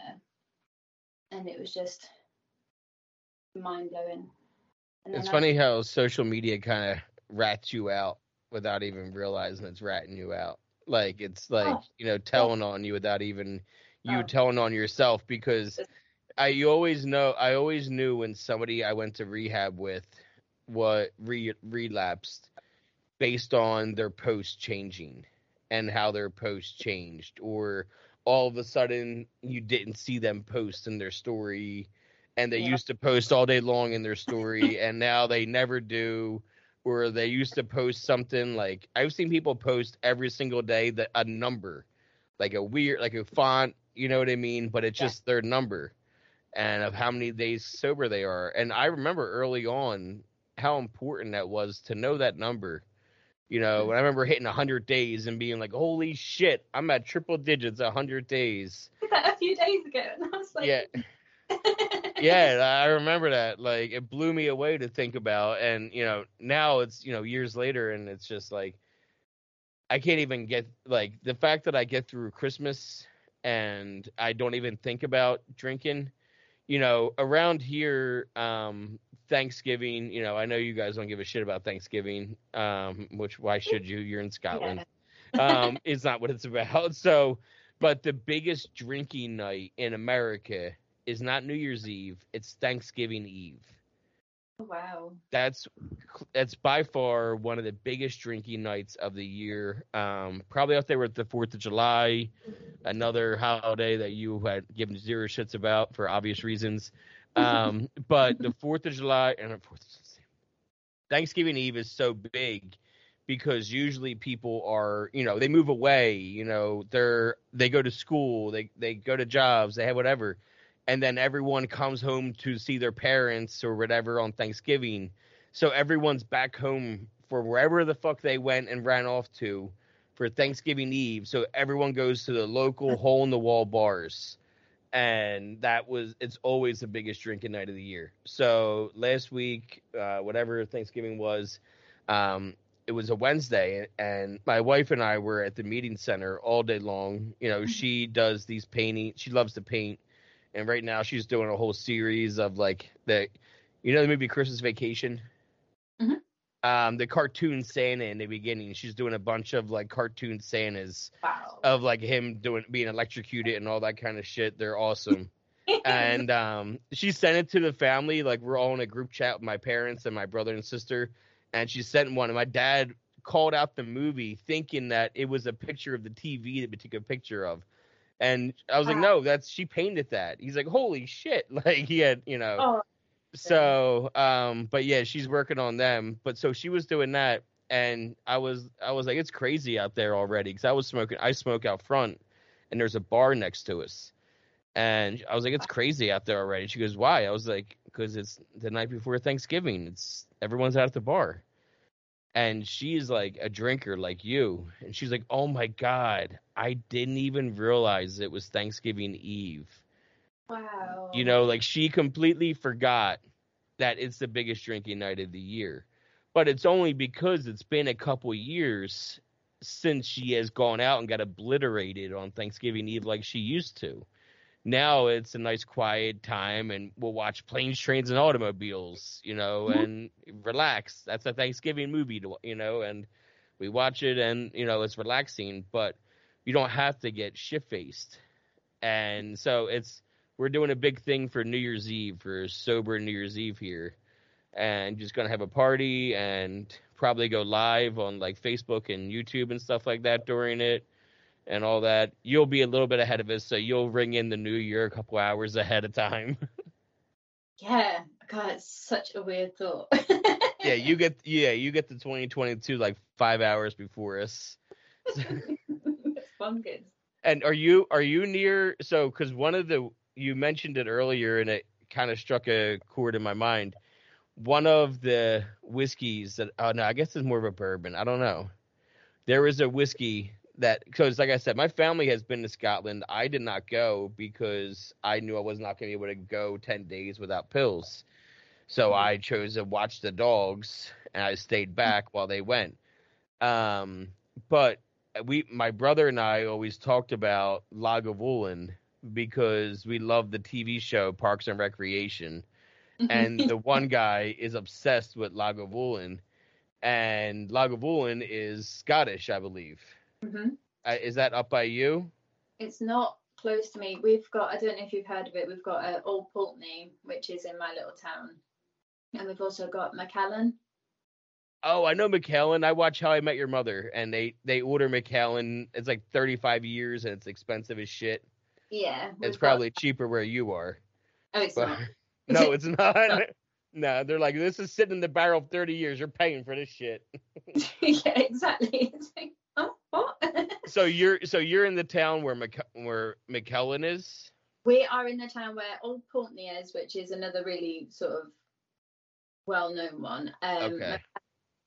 and it was just mind blowing it's funny how social media kind of rats you out without even realizing it's ratting you out. Like it's oh, like oh, you know telling on you without even you oh. telling on yourself because I you always know I always knew when somebody I went to rehab with what re, relapsed based on their post changing and how their post changed or all of a sudden you didn't see them post in their story and they yeah. used to post all day long in their story and now they never do or they used to post something like I've seen people post every single day that a number like a weird like a font you know what I mean but it's yeah. just their number and of how many days sober they are and I remember early on how important that was to know that number. You know, when I remember hitting 100 days and being like, holy shit, I'm at triple digits 100 days. a few days ago. And I was like, yeah. yeah, I remember that. Like, it blew me away to think about. And, you know, now it's, you know, years later and it's just like, I can't even get, like, the fact that I get through Christmas and I don't even think about drinking you know, around here, um, Thanksgiving, you know, I know you guys don't give a shit about Thanksgiving, um, which why should you? You're in Scotland. Yeah. um, it's not what it's about. So, but the biggest drinking night in America is not New Year's Eve, it's Thanksgiving Eve. Oh, wow. That's that's by far one of the biggest drinking nights of the year. Um, probably out there with the Fourth of July, another holiday that you had given zero shits about for obvious reasons. Um, but the Fourth of July and Fourth Thanksgiving Eve is so big because usually people are, you know, they move away, you know, they're they go to school, they they go to jobs, they have whatever and then everyone comes home to see their parents or whatever on Thanksgiving. So everyone's back home for wherever the fuck they went and ran off to for Thanksgiving Eve. So everyone goes to the local hole in the wall bars. And that was it's always the biggest drinking night of the year. So last week, uh, whatever Thanksgiving was, um, it was a Wednesday, and my wife and I were at the meeting center all day long. You know, mm-hmm. she does these painting. She loves to paint, and right now she's doing a whole series of like the, you know, the movie Christmas Vacation. Mm-hmm. Um, the cartoon Santa in the beginning. She's doing a bunch of like cartoon Santas wow. of like him doing being electrocuted and all that kind of shit. They're awesome. and um, she sent it to the family. Like we're all in a group chat with my parents and my brother and sister, and she sent one. And my dad called out the movie thinking that it was a picture of the TV that we took a picture of. And I was like, no, that's she painted that. He's like, holy shit. Like he had, you know. Oh. So, um, but yeah, she's working on them. But so she was doing that, and I was, I was like, it's crazy out there already because I was smoking. I smoke out front, and there's a bar next to us, and I was like, it's crazy out there already. She goes, why? I was like, because it's the night before Thanksgiving. It's everyone's out at the bar and she's like a drinker like you and she's like oh my god i didn't even realize it was thanksgiving eve wow. You know like she completely forgot that it's the biggest drinking night of the year. But it's only because it's been a couple years since she has gone out and got obliterated on thanksgiving eve like she used to. Now it's a nice quiet time and we'll watch planes trains and automobiles you know mm-hmm. and relax. That's a thanksgiving movie to, you know and we watch it and you know it's relaxing but you don't have to get shit faced and so it's we're doing a big thing for new year's eve for sober new year's eve here and just gonna have a party and probably go live on like facebook and youtube and stuff like that during it and all that, you'll be a little bit ahead of us, so you'll ring in the new year a couple hours ahead of time. yeah, God, it's such a weird thought. yeah, you get yeah, you get the 2022 like five hours before us. it's bonkers. And are you are you near? So because one of the you mentioned it earlier, and it kind of struck a chord in my mind. One of the whiskeys that oh no, I guess it's more of a bourbon. I don't know. There is a whiskey that because like I said, my family has been to Scotland. I did not go because I knew I was not going to be able to go ten days without pills. So I chose to watch the dogs, and I stayed back while they went. Um, but we, my brother and I, always talked about Lagavulin because we love the TV show Parks and Recreation, and the one guy is obsessed with Lagavulin, and Lagavulin is Scottish, I believe. hmm Uh, is that up by you? It's not close to me. We've got, I don't know if you've heard of it, we've got uh, Old Pulteney, which is in my little town. And we've also got Macallan. Oh, I know Macallan. I watch How I Met Your Mother, and they they order Macallan. It's like thirty five years, and it's expensive as shit. Yeah. It's got- probably cheaper where you are. Oh, it's But- not. no, it's not. no, they're like this is sitting in the barrel thirty years. You're paying for this shit. yeah, exactly. It's like, oh, what? So you're so you're in the town where Mc, where Macallan is. we are in the town where Old Pulteney is, which is another really sort of well-known one. Um, Okay.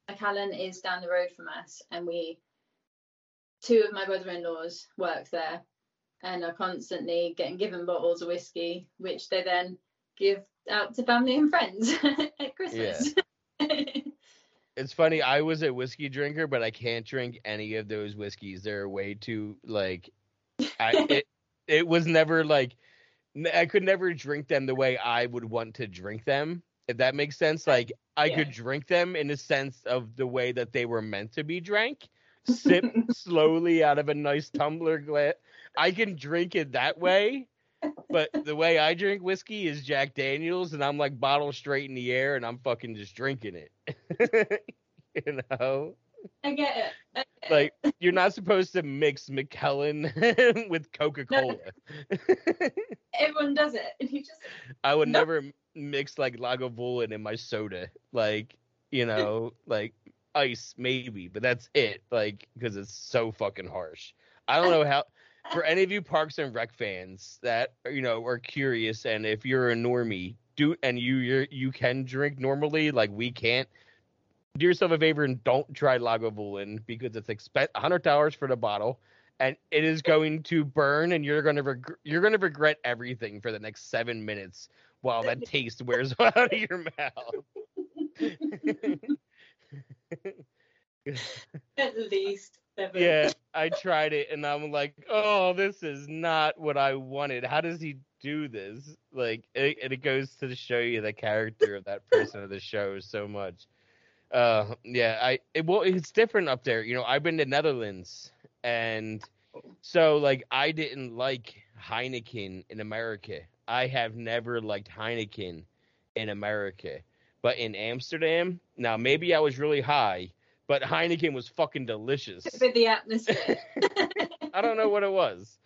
Macallan is down the road from us, and we, two of my brother-in-laws work there, and are constantly getting given bottles of whiskey, which they then give out to family and friends at Christmas. It's funny. I was a whiskey drinker, but I can't drink any of those whiskeys. They're way too like. I it it was never like I could never drink them the way I would want to drink them. If that makes sense, like I Yeah. could drink them in the sense of the way that they were meant to be drank. Sip slowly out of a nice tumbler glass. I can drink it that way, but the way I drink whiskey is Jack Daniels, and I'm like bottle straight in the air, and I'm fucking just drinking it. you know, I get it. I get it. like you're not supposed to mix Macallan with Coca Cola. everyone does it, and you just I would No. never mix like Lagavulin in my soda. Like, you know, like ice maybe, but that's it. Like, because it's so fucking harsh. I don't know how. For any of you Parks and Rec fans that you know are curious, and if you're a normie, do and you you're, you can drink normally, like we can't. Do yourself a favor and don't try Lagavulin because it's expen hundred dollars for the bottle, and it is going to burn, and you're gonna reg- you're gonna regret everything for the next seven minutes while that taste wears out of your mouth. at least. Yeah, I tried it and I'm like, oh, this is not what I wanted. How does he do this? Like, it, and it goes to show you the character of that person of the show so much. Uh, yeah, I it, well, it's different up there. You know, I've been to Netherlands, and so like I didn't like Heineken in America. I have never liked Heineken in America, but in Amsterdam, now maybe I was really high, but Heineken was fucking delicious. With the atmosphere. I don't know what it was.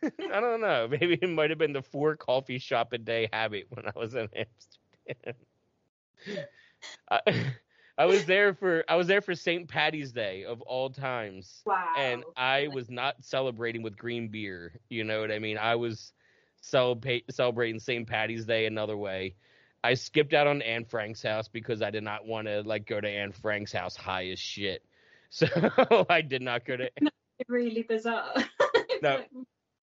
I don't know. Maybe it might have been the four coffee shop a day habit when I was in Amsterdam. I, I was there for I was there for St. Patty's Day of all times. wow. And I was not celebrating with green beer. You know what I mean? I was celebrating St. Patty's Day another way. I skipped out on Anne Frank's house because I did not want to like go to Anne Frank's house high as shit. So I did not go to really bizarre. No.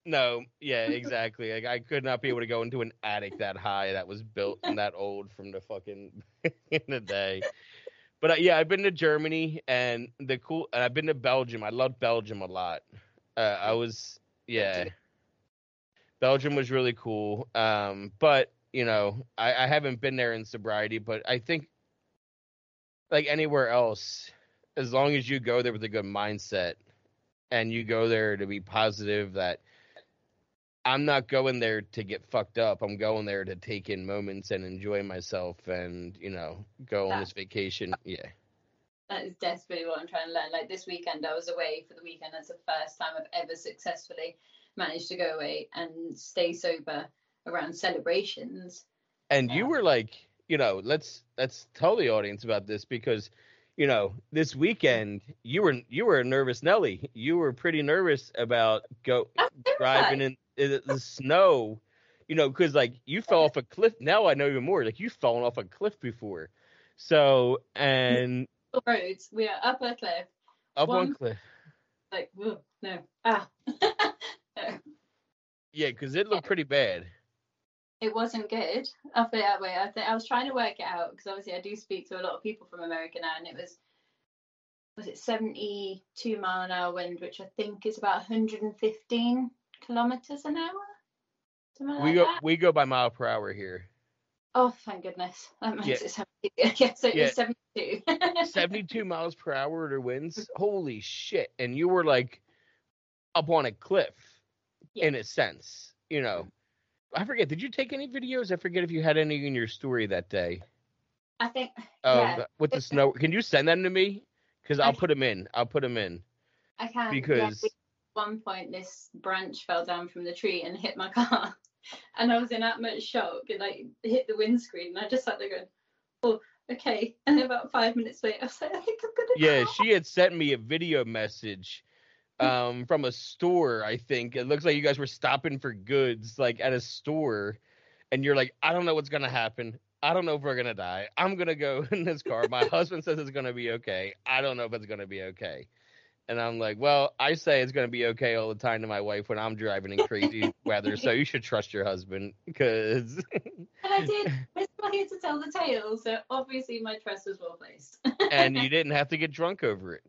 No, yeah, exactly. Like I could not be able to go into an attic that high that was built and that old from the fucking in the day. But uh, yeah, I've been to Germany and the cool, and I've been to Belgium. I love Belgium a lot. Uh, I was, yeah, Belgium was really cool. Um, but you know, I, I haven't been there in sobriety, but I think like anywhere else, as long as you go there with a good mindset and you go there to be positive that I'm not going there to get fucked up. I'm going there to take in moments and enjoy myself and, you know, go on this vacation. Yeah. That is desperately what I'm trying to learn. Like this weekend, I was away for the weekend. That's the first time I've ever successfully managed to go away and stay sober around celebrations. And you were like, you know, let's let's tell the audience about this because you know, this weekend you were you were a nervous Nelly. You were pretty nervous about go driving in, in the snow. You know, because like you fell off a cliff. Now I know even more. Like you've fallen off a cliff before. So and roads. We are up a cliff. up on One- cliff. Like, ugh, no. Ah. Yeah, because it looked pretty bad. It wasn't good. I'll put it that way. I think I was trying to work it out because obviously I do speak to a lot of people from America now, and it was was it 72 mile an hour wind, which I think is about 115 kilometers an hour. We go that. we go by mile per hour here. Oh, thank goodness. That makes Yeah. it sound easier. Yeah, so it Yeah. was 72. 72 miles per hour to winds. Holy shit. And you were like up on a cliff Yeah. in a sense, you know. I forget, did you take any videos? I forget if you had any in your story that day. I think, Um, yeah, with the snow. Can you send them to me? Because I I'll can- put them in. I'll put them in. I can. yeah, Because at one point, this branch fell down from the tree and hit my car. And I was in that much shock and like hit the windscreen. And I just sat there going, oh, okay. And about five minutes later, I was like, I think I'm to yeah, she had sent me a video message um from a store, I think. It looks like you guys were stopping for goods like at a store and you're like, I don't know what's gonna happen. I don't know if we're gonna die. I'm gonna go in this car. My husband says it's gonna be okay. I don't know if it's gonna be okay. And I'm like, well, I say it's gonna be okay all the time to my wife when I'm driving in crazy weather. So you should trust your husband because And I did. We're still here to tell the tale. So obviously my trust was well placed. and you didn't have to get drunk over it.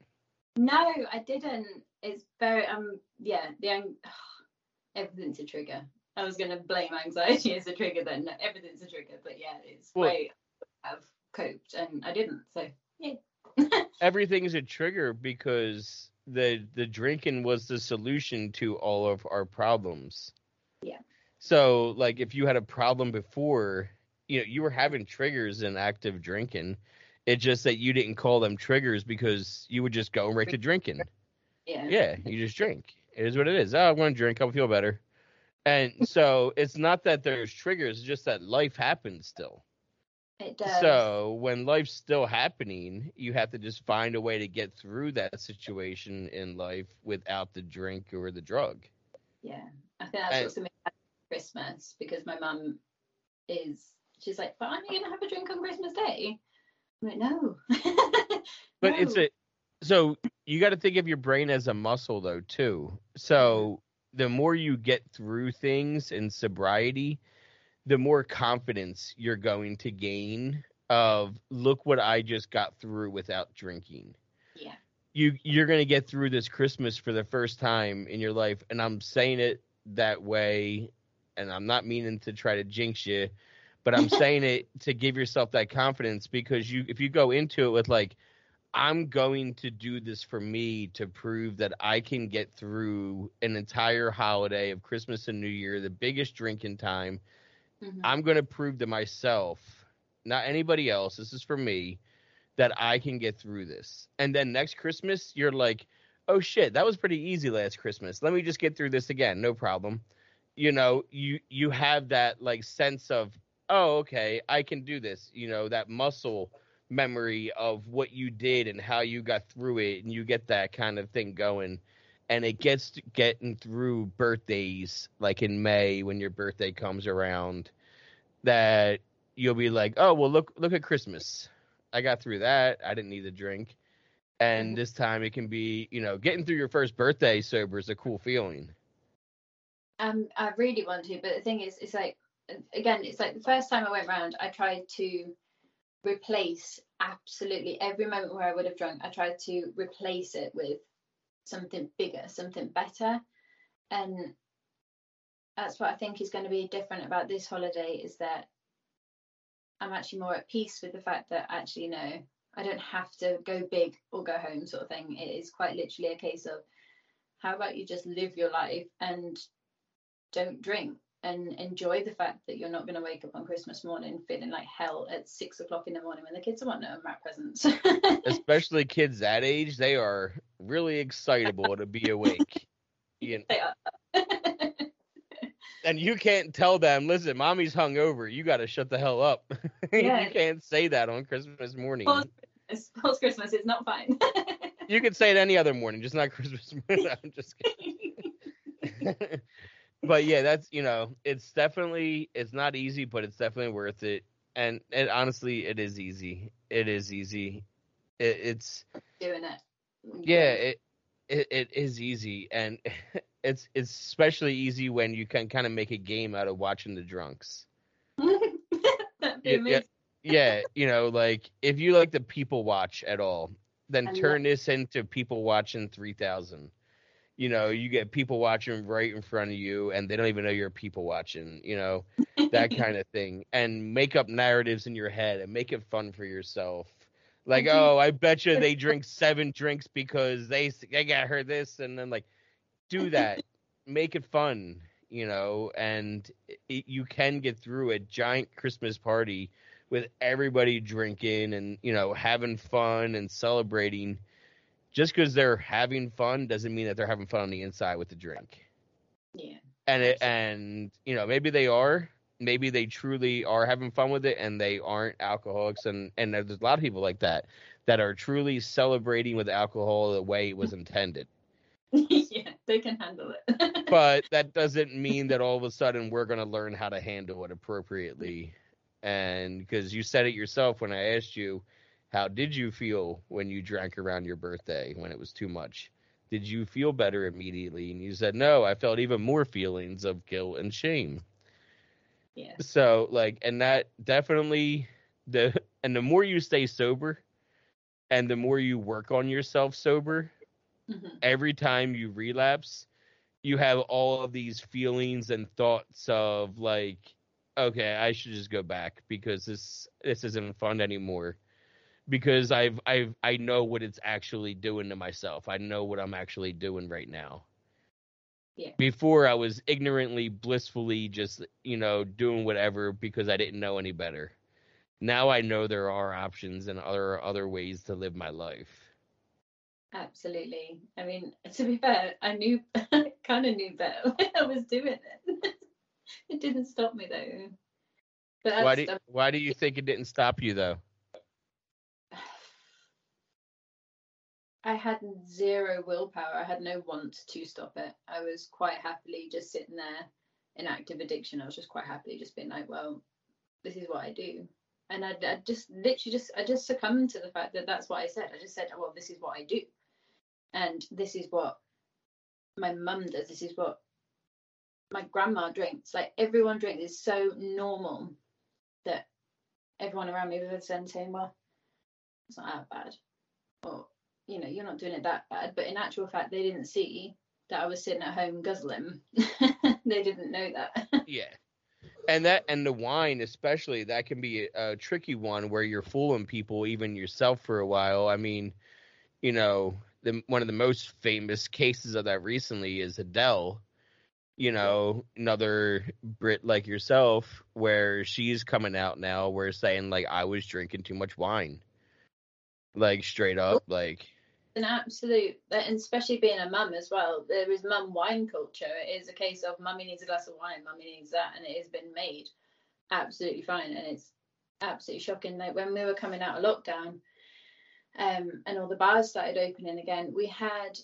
No, I didn't. It's very, um, yeah, the, ang- everything's a trigger. I was going to blame anxiety as a trigger then. No, everything's a trigger. But yeah, it's Well- way I've coped and I didn't. So yeah. everything's a trigger because the the drinking was the solution to all of our problems. Yeah. So like if you had a problem before, you know, you were having triggers in active drinking. It's just that you didn't call them triggers because you would just go right to drinking. yeah. Yeah, you just drink. It is what it is. Oh, I'm going to drink. I'll feel better. And so it's not that there's triggers, it's just that life happens still. It does. So when life's still happening, you have to just find a way to get through that situation in life without the drink or the drug. Yeah, I think that's And- what's amazing Christmas because my mum is. She's like, but aren't you to have a drink on Christmas Day? Like, no. But it's a so you got to think of your brain as a muscle though too. So the more you get through things in sobriety, the more confidence you're going to gain of look what I just got through without drinking. Yeah. You you're going to get through this Christmas for the first time in your life and I'm saying it that way and I'm not meaning to try to jinx you, but I'm saying it to give yourself that confidence because you if you go into it with like I'm going to do this for me to prove that I can get through an entire holiday of Christmas and New Year, the biggest drinking time. Mhm. I'm going to prove to myself, not anybody else, this is for me, that I can get through this. And then next Christmas, you're like, oh shit, that was pretty easy last Christmas. Let me just get through this again. No problem. You know, you you have that like sense of, oh, okay, I can do this. You know, that muscle memory of what you did and how you got through it and you get that kind of thing going and it gets to getting through birthdays like in May when your birthday comes around that you'll be like, "Oh, well look look at Christmas. I got through that. I didn't need a drink." And Mhm. this time it can be, you know, getting through your first birthday sober is a cool feeling. Um, I really want to, but the thing is, it's like again, it's like the first time I went round, I tried to replace absolutely every moment where I would have drunk. I tried to replace it with something bigger, something better, and that's what I think is going to be different about this holiday is that I'm actually more at peace with the fact that actually no, I don't have to go big or go home sort of thing. It is quite literally a case of how about you just live your life and don't drink and enjoy the fact that you're not going to wake up on Christmas morning feeling like hell at six o'clock in the morning when the kids are wanting to unwrap presents. Especially kids that age, they are really excitable to be awake. You know, they are. and you can't tell them, listen, mommy's hungover. You got to shut the hell up. Yeah. you can't say that on Christmas morning. Well, Christmas. Post Christmas is not fine. You could say it any other morning, just not Christmas morning. I'm just kidding. But yeah, that's you know, it's definitely it's not easy, but it's definitely worth it. And and honestly, it is easy. It is easy. It, it's Doing it. yeah, it, it it is easy, and it's it's especially easy when you can kind of make a game out of watching the drunks. Yeah, yeah. you know, like if you like the people watch at all, then turn this into people watching 3000. You know, you get people watching right in front of you and they don't even know you're people watching, you know, that kind of thing. And make up narratives in your head and make it fun for yourself. Like, do- oh, I bet you they drink seven drinks because they they got her this and then like do that. make it fun, you know, and it, you can get through a giant Christmas party with everybody drinking and you know having fun and celebrating just because they're having fun doesn't mean that they're having fun on the inside with the drink Yeah. and it, and you know maybe they are maybe they truly are having fun with it and they aren't alcoholics and and there's a lot of people like that that are truly celebrating with alcohol the way it was intended yeah, they can handle it. but that doesn't mean that all of a sudden we're going to learn how to handle it appropriately. And because you said it yourself when I asked you, how did you feel when you drank around your birthday when it was too much? Did you feel better immediately? And you said, no, I felt even more feelings of guilt and shame. yeah. So, like, and that definitely, the, and the more you stay sober and the more you work on yourself sober, Mhm. every time you relapse, you have all of these feelings and thoughts of like, okay, I should just go back because this this isn't fun anymore. Because I've I've I know what it's actually doing to myself. I know what I'm actually doing right now. Yeah. Before I was ignorantly, blissfully just, you know, doing whatever because I didn't know any better. Now I know there are options and other other ways to live my life. Absolutely. I mean, to be fair, I knew, kind of knew better when I was doing it. it didn't stop me though. But Why do why do you think it didn't stop you though? I had zero willpower. I had no want to stop it. I was quite happily just sitting there in active addiction. I was just quite happily just being like, well, this is what I do. And I, just literally just, I just succumbed to the fact that that's what I said. I just said, oh, well, this is what I do. And this is what my mum does. This is what my grandma drinks. Like everyone drinks. It's so normal that everyone around me was then saying, well, it's not that bad. Or you know, you're not doing it that bad. But in actual fact, they didn't see that I was sitting at home guzzling. they didn't know that. Yeah. And that and the wine especially that can be a, a tricky one where you're fooling people even yourself for a while. I mean, you know, the one of the most famous cases of that recently is Adele. You know, another Brit like yourself where she's coming out now where saying like I was drinking too much wine. Like straight up like An absolute, and especially being a mum as well, there is mum wine culture. It is a case of mummy needs a glass of wine, mummy needs that, and it has been made absolutely fine. And it's absolutely shocking. Like when we were coming out of lockdown, um, and all the bars started opening again, we had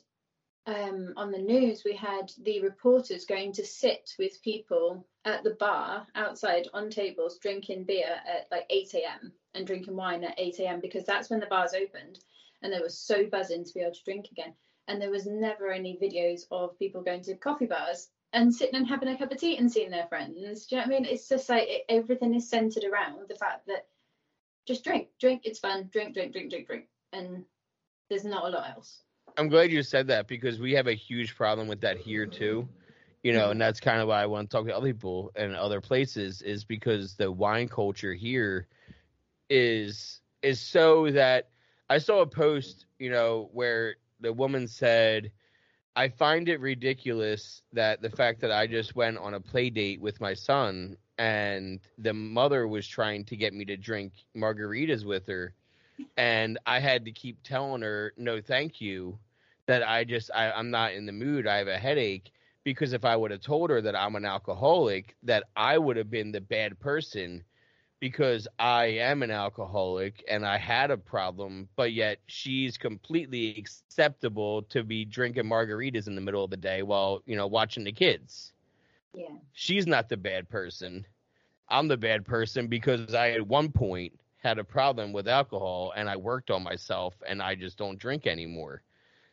um, on the news, we had the reporters going to sit with people at the bar outside on tables drinking beer at like 8 a.m. and drinking wine at 8 a.m. because that's when the bars opened and they were so buzzing to be able to drink again. And there was never any videos of people going to coffee bars and sitting and having a cup of tea and seeing their friends. Do you know what I mean? It's just like it, everything is centered around the fact that just drink, drink, it's fun, drink, drink, drink, drink, drink. And there's not a lot else. I'm glad you said that because we have a huge problem with that here too. You know, and that's kind of why I want to talk to other people and other places is because the wine culture here is is so that I saw a post, you know, where the woman said, I find it ridiculous that the fact that I just went on a play date with my son and the mother was trying to get me to drink margaritas with her and I had to keep telling her no thank you that I just I, I'm not in the mood I have a headache because if I would have told her that I'm an alcoholic that I would have been the bad person because I am an alcoholic and I had a problem, but yet she's completely acceptable to be drinking margaritas in the middle of the day while, you know, watching the kids. Yeah. She's not the bad person. I'm the bad person because I at one point had a problem with alcohol and I worked on myself and I just don't drink anymore.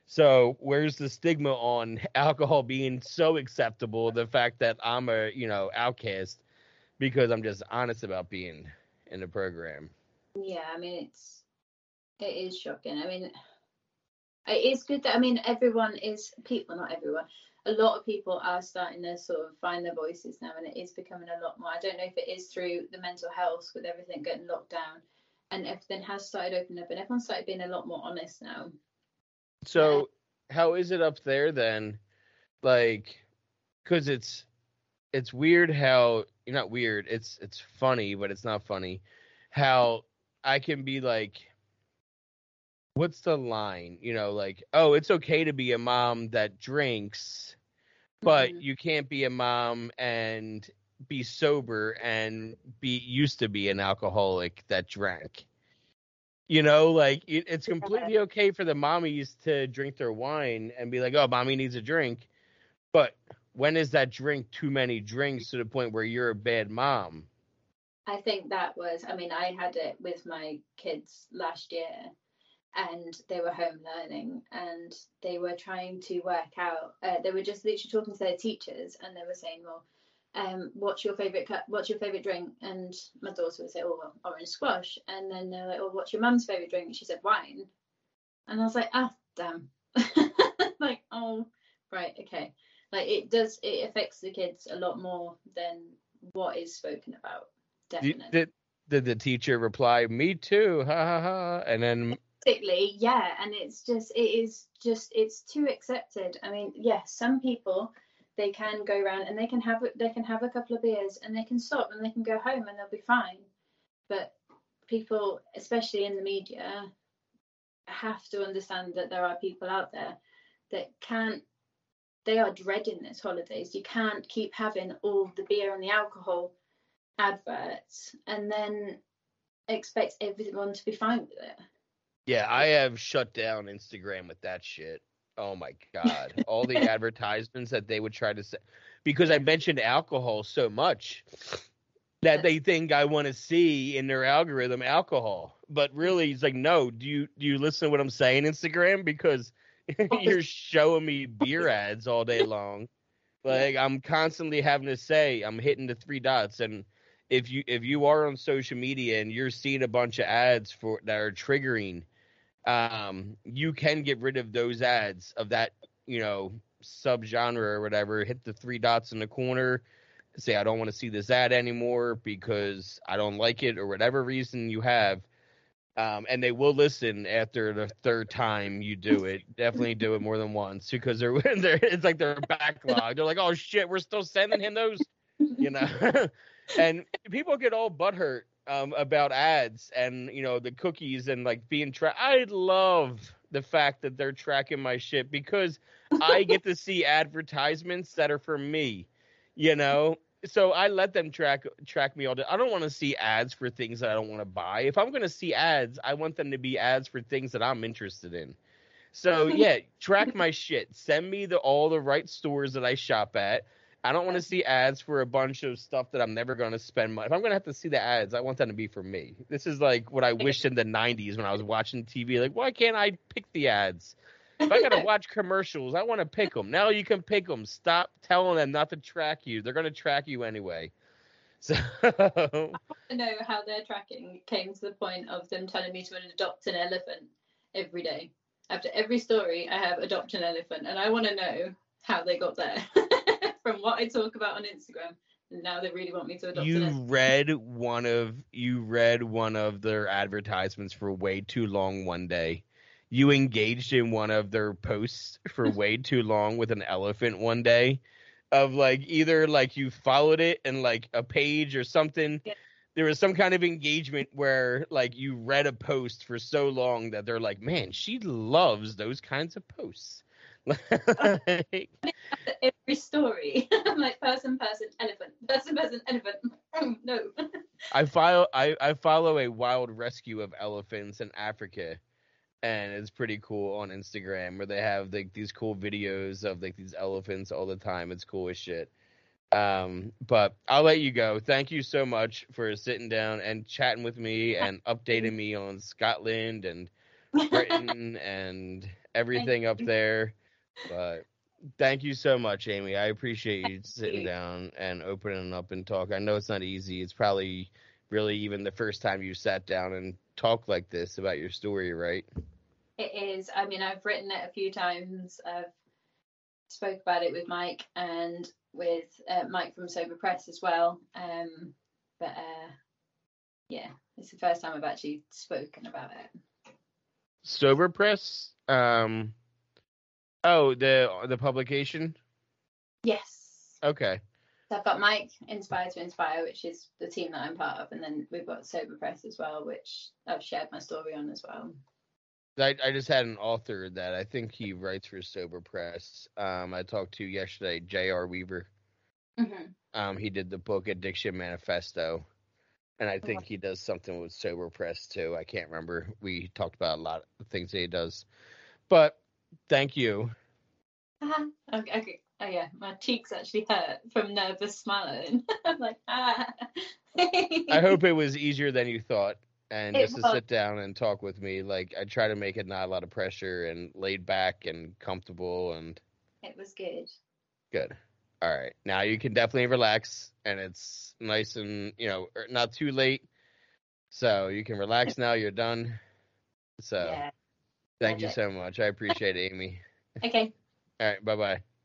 So where's the stigma on alcohol being so acceptable? The fact that I'm a, you know, outcast because I'm just honest about being in the program. Yeah, I mean it's it is shocking. I mean it is good that I mean everyone is people not everyone. A lot of people are starting to sort of find their voices now and it is becoming a lot more. I don't know if it is through the mental health with everything getting locked down and everything has started opening up and everyone started being a lot more honest now. So how is it up there then? Like cuz it's it's weird how you're not weird. It's it's funny, but it's not funny. How I can be like, what's the line? You know, like, oh, it's okay to be a mom that drinks, but Mhm. you can't be a mom and be sober and be used to be an alcoholic that drank. You know, like it, it's completely okay for the mommies to drink their wine and be like, "Oh, mommy needs a drink," but when is that drink too many drinks to the point where you're a bad mom? I think that was, I mean, I had it with my kids last year and they were home learning and they were trying to work out, uh, they were just literally talking to their teachers and they were saying, well, um, what's your favorite cu- what's your favorite drink? And my daughter would say, oh, well, orange squash. And then they're like, oh, what's your mum's favorite drink? And she said, wine. And I was like, ah, damn. like, oh, right, okay. Like it does, it affects the kids a lot more than what is spoken about. Definitely. did, did the teacher reply, "Me too," ha ha ha, and then Basically, yeah, and it's just it is just it's too accepted. I mean, yes, some people they can go around and they can have they can have a couple of beers and they can stop and they can go home and they'll be fine. But people, especially in the media, have to understand that there are people out there that can't they are dreading this holidays. You can't keep having all the beer and the alcohol adverts and then expect everyone to be fine with it. yeah, I have shut down Instagram with that shit. Oh my god, all the advertisements that they would try to say because I mentioned alcohol so much that they think I want to see in their algorithm alcohol. But really, it's like, no. Do you do you listen to what I'm saying, Instagram? Because you're showing me beer ads all day long. Like I'm constantly having to say I'm hitting the three dots, and if you if you are on social media and you're seeing a bunch of ads for that are triggering, um, you can get rid of those ads of that you know subgenre or whatever. Hit the three dots in the corner, say I don't want to see this ad anymore because I don't like it or whatever reason you have. Um, and they will listen after the third time you do it. Definitely do it more than once because they're, they're it's like they're backlog. They're like, oh shit, we're still sending him those, you know. and people get all butthurt um, about ads and you know the cookies and like being tracked. I love the fact that they're tracking my shit because I get to see advertisements that are for me, you know. So I let them track track me all day. I don't want to see ads for things that I don't want to buy. If I'm going to see ads, I want them to be ads for things that I'm interested in. So yeah, track my shit. Send me the all the right stores that I shop at. I don't want to see ads for a bunch of stuff that I'm never going to spend money. If I'm going to have to see the ads, I want them to be for me. This is like what I wished in the 90s when I was watching TV. Like, why can't I pick the ads? If I got to watch commercials, I want to pick them. Now you can pick them. Stop telling them not to track you. They're going to track you anyway. So I want to know how their tracking came to the point of them telling me to adopt an elephant every day. After every story, I have adopt an elephant, and I want to know how they got there from what I talk about on Instagram. And now they really want me to adopt you read one of you read one of their advertisements for way too long one day. You engaged in one of their posts for way too long with an elephant one day. Of like either like you followed it and like a page or something. Yeah. There was some kind of engagement where like you read a post for so long that they're like, man, she loves those kinds of posts. Like, Every story, I'm like person, person, elephant, person, person, elephant. Mm, no. I follow I, I follow a wild rescue of elephants in Africa, and it's pretty cool on Instagram where they have like these cool videos of like these elephants all the time. It's cool as shit. Um, but I'll let you go. Thank you so much for sitting down and chatting with me and updating me on Scotland and Britain and everything up there. But thank you so much, Amy. I appreciate you sitting down and opening up and talk. I know it's not easy. It's probably really even the first time you sat down and talked like this about your story, right? It is. I mean, I've written it a few times. I've spoke about it with Mike and with uh, Mike from Sober Press as well. Um, but uh, yeah, it's the first time I've actually spoken about it. Sober Press. Um. Oh, the the publication. Yes. Okay. So I've got Mike Inspire to Inspire, which is the team that I'm part of, and then we've got Sober Press as well, which I've shared my story on as well. I, I just had an author that I think he writes for Sober Press. Um, I talked to yesterday, J.R. Weaver. hmm Um, he did the book Addiction Manifesto, and I think he does something with Sober Press too. I can't remember. We talked about a lot of things that he does, but thank you. Uh-huh. Okay, okay. Oh yeah, my cheeks actually hurt from nervous smiling. I'm like, ah. I hope it was easier than you thought, and It just to was. sit down and talk with me. Like I try to make it not a lot of pressure and laid back and comfortable and it was good. good. All right, now you can definitely relax, and it's nice and you know er, not too late, so you can relax now. You're done. So Yeah. thank you so much. I appreciate it, Amy. Okay. All right, bye bye.